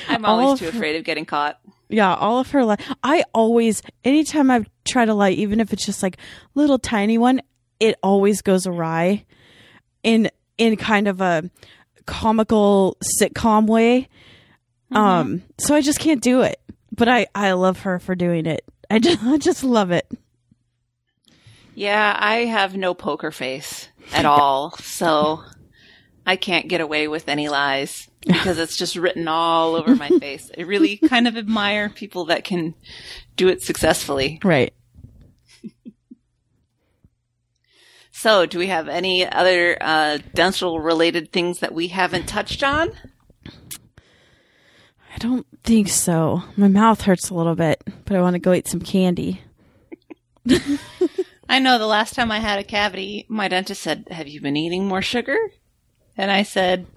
I'm always too afraid of getting caught. Yeah, all of her lie. I always, anytime I try to lie, even if it's just like little tiny one, it always goes awry, in in kind of a comical sitcom way. Mm-hmm. Um, so I just can't do it. But I I love her for doing it. I just I just love it. Yeah, I have no poker face at all, so I can't get away with any lies because it's just written all over my face. I really kind of admire people that can do it successfully. Right. so, do we have any other uh, dental related things that we haven't touched on? I don't think so. My mouth hurts a little bit, but I want to go eat some candy. I know the last time I had a cavity, my dentist said, Have you been eating more sugar? And I said,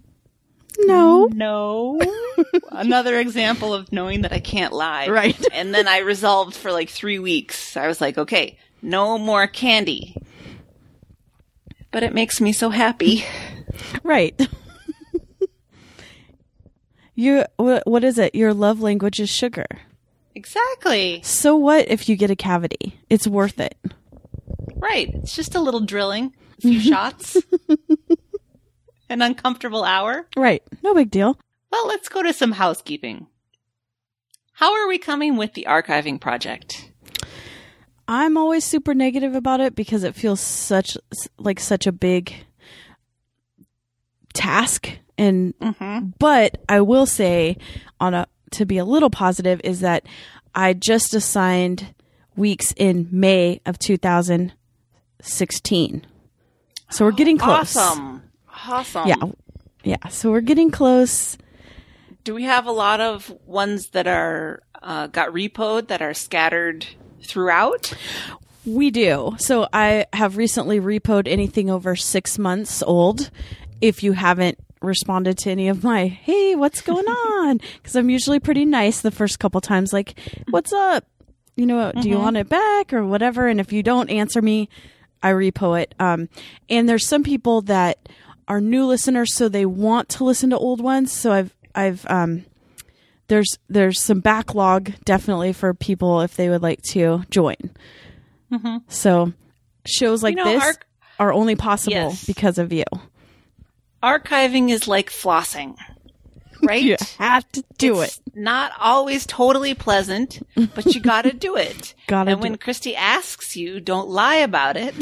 No. No. Another example of knowing that I can't lie. Right. And then I resolved for like three weeks. I was like, okay, no more candy. But it makes me so happy. Right. you what is it? Your love language is sugar. Exactly. So what if you get a cavity? It's worth it. Right. It's just a little drilling, a few shots an uncomfortable hour. Right. No big deal. Well, let's go to some housekeeping. How are we coming with the archiving project? I'm always super negative about it because it feels such like such a big task and mm-hmm. but I will say on a to be a little positive is that I just assigned weeks in May of 2016. So we're getting close. Awesome. Awesome. Yeah. Yeah. So we're getting close. Do we have a lot of ones that are uh, got repoed that are scattered throughout? We do. So I have recently repoed anything over six months old. If you haven't responded to any of my, hey, what's going on? Because I'm usually pretty nice the first couple times, like, what's up? You know, mm-hmm. do you mm-hmm. want it back or whatever? And if you don't answer me, I repo it. Um, and there's some people that are new listeners, so they want to listen to old ones. So I've I've um, there's there's some backlog definitely for people if they would like to join. Mm-hmm. So shows like you know, this arch- are only possible yes. because of you. Archiving is like flossing, right? you have to do it's it. Not always totally pleasant, but you got to do it. got to. And when it. Christy asks you, don't lie about it.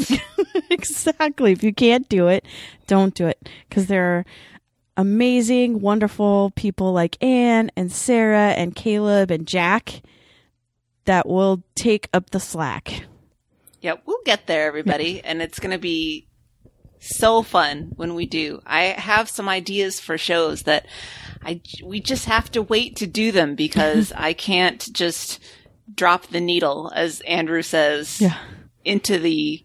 exactly. If you can't do it, don't do it because there are amazing, wonderful people like Anne and Sarah and Caleb and Jack that will take up the slack. Yeah, we'll get there, everybody, and it's going to be so fun when we do. I have some ideas for shows that I we just have to wait to do them because I can't just drop the needle, as Andrew says, yeah. into the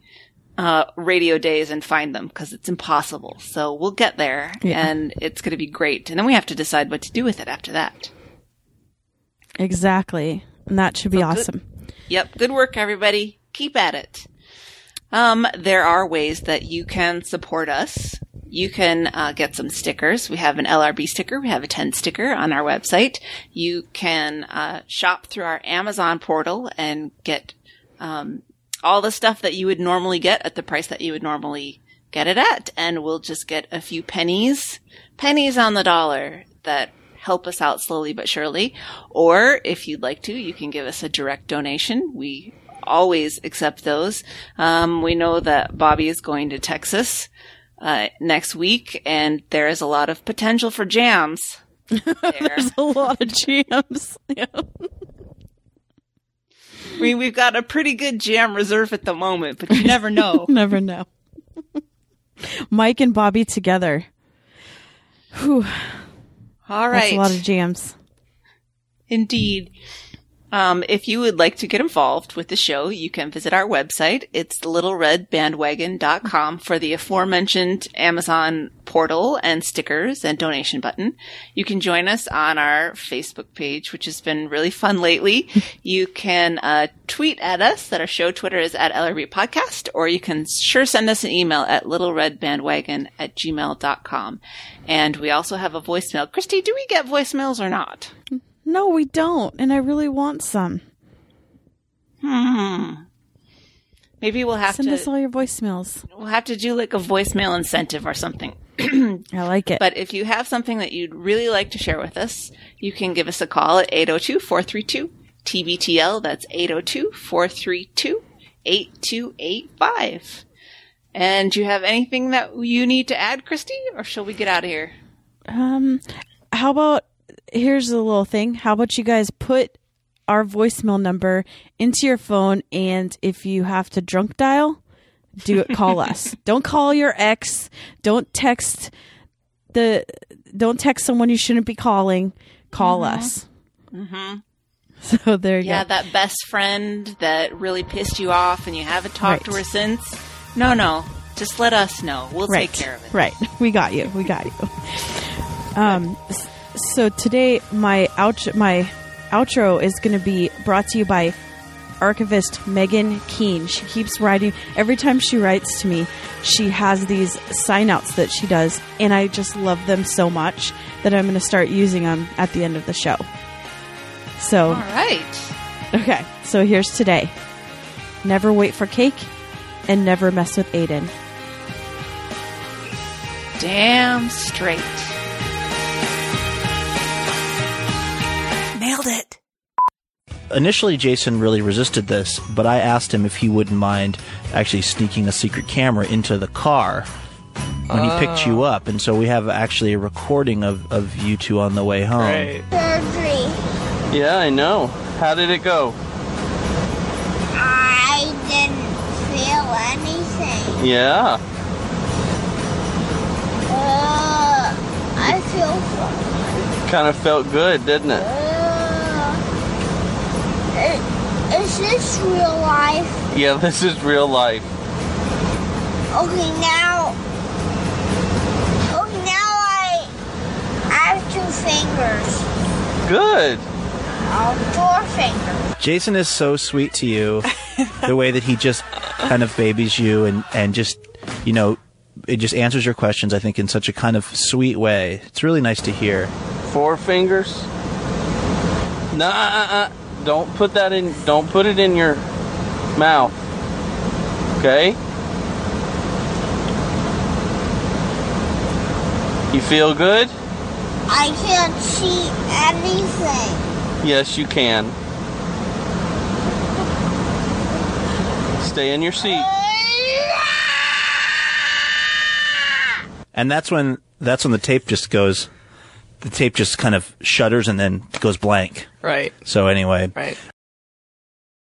uh, radio days and find them because it's impossible. So we'll get there yeah. and it's going to be great. And then we have to decide what to do with it after that. Exactly. And that should be so awesome. Good. Yep. Good work, everybody. Keep at it. Um, there are ways that you can support us. You can uh, get some stickers. We have an LRB sticker. We have a 10 sticker on our website. You can uh, shop through our Amazon portal and get um, all the stuff that you would normally get at the price that you would normally get it at. And we'll just get a few pennies, pennies on the dollar that help us out slowly but surely. Or if you'd like to, you can give us a direct donation. We always accept those. Um, we know that Bobby is going to Texas uh, next week, and there is a lot of potential for jams. There's a lot of jams. Yeah. I mean, we've got a pretty good jam reserve at the moment, but you never know. never know. Mike and Bobby together. Whew. All right. That's a lot of jams. Indeed. Um, if you would like to get involved with the show, you can visit our website. It's littleredbandwagon.com for the aforementioned Amazon portal and stickers and donation button. You can join us on our Facebook page, which has been really fun lately. you can uh, tweet at us that our show Twitter is at LRB Podcast, or you can sure send us an email at littleredbandwagon at gmail.com. And we also have a voicemail. Christy, do we get voicemails or not? No, we don't, and I really want some. Hmm. Maybe we'll have Send to send us all your voicemails. We'll have to do like a voicemail incentive or something. I like it. But if you have something that you'd really like to share with us, you can give us a call at 802-432-TBTL. That's 802-432-8285. And do you have anything that you need to add, Christy, or shall we get out of here? Um, how about here's a little thing. How about you guys put our voicemail number into your phone, and if you have to drunk dial, do it. Call us. Don't call your ex. Don't text the. Don't text someone you shouldn't be calling. Call mm-hmm. us. Mm-hmm. So there you yeah, go. that best friend that really pissed you off, and you haven't talked right. to her since. No, no. Just let us know. We'll right. take care of it. Right. We got you. We got you. Um, so today my out my outro is going to be brought to you by archivist Megan Keen. She keeps writing every time she writes to me. She has these sign outs that she does, and I just love them so much that I'm going to start using them at the end of the show. So, all right. Okay, so here's today. Never wait for cake, and never mess with Aiden. Damn straight. Nailed it. Initially, Jason really resisted this, but I asked him if he wouldn't mind actually sneaking a secret camera into the car when oh. he picked you up. And so we have actually a recording of, of you two on the way home. Great. Yeah, I know. How did it go? I didn't feel anything. Yeah. Uh, I feel fine. Kind of felt good, didn't it? Is this real life? Yeah, this is real life. Okay, now. Okay, now I, I have two fingers. Good. Uh, four fingers. Jason is so sweet to you. the way that he just kind of babies you and, and just, you know, it just answers your questions, I think, in such a kind of sweet way. It's really nice to hear. Four fingers? No, uh, uh, uh, don't put that in. Don't put it in your mouth. Okay. You feel good? I can't see anything. Yes, you can. Stay in your seat. And that's when that's when the tape just goes the tape just kind of shudders and then goes blank. Right. So anyway, right.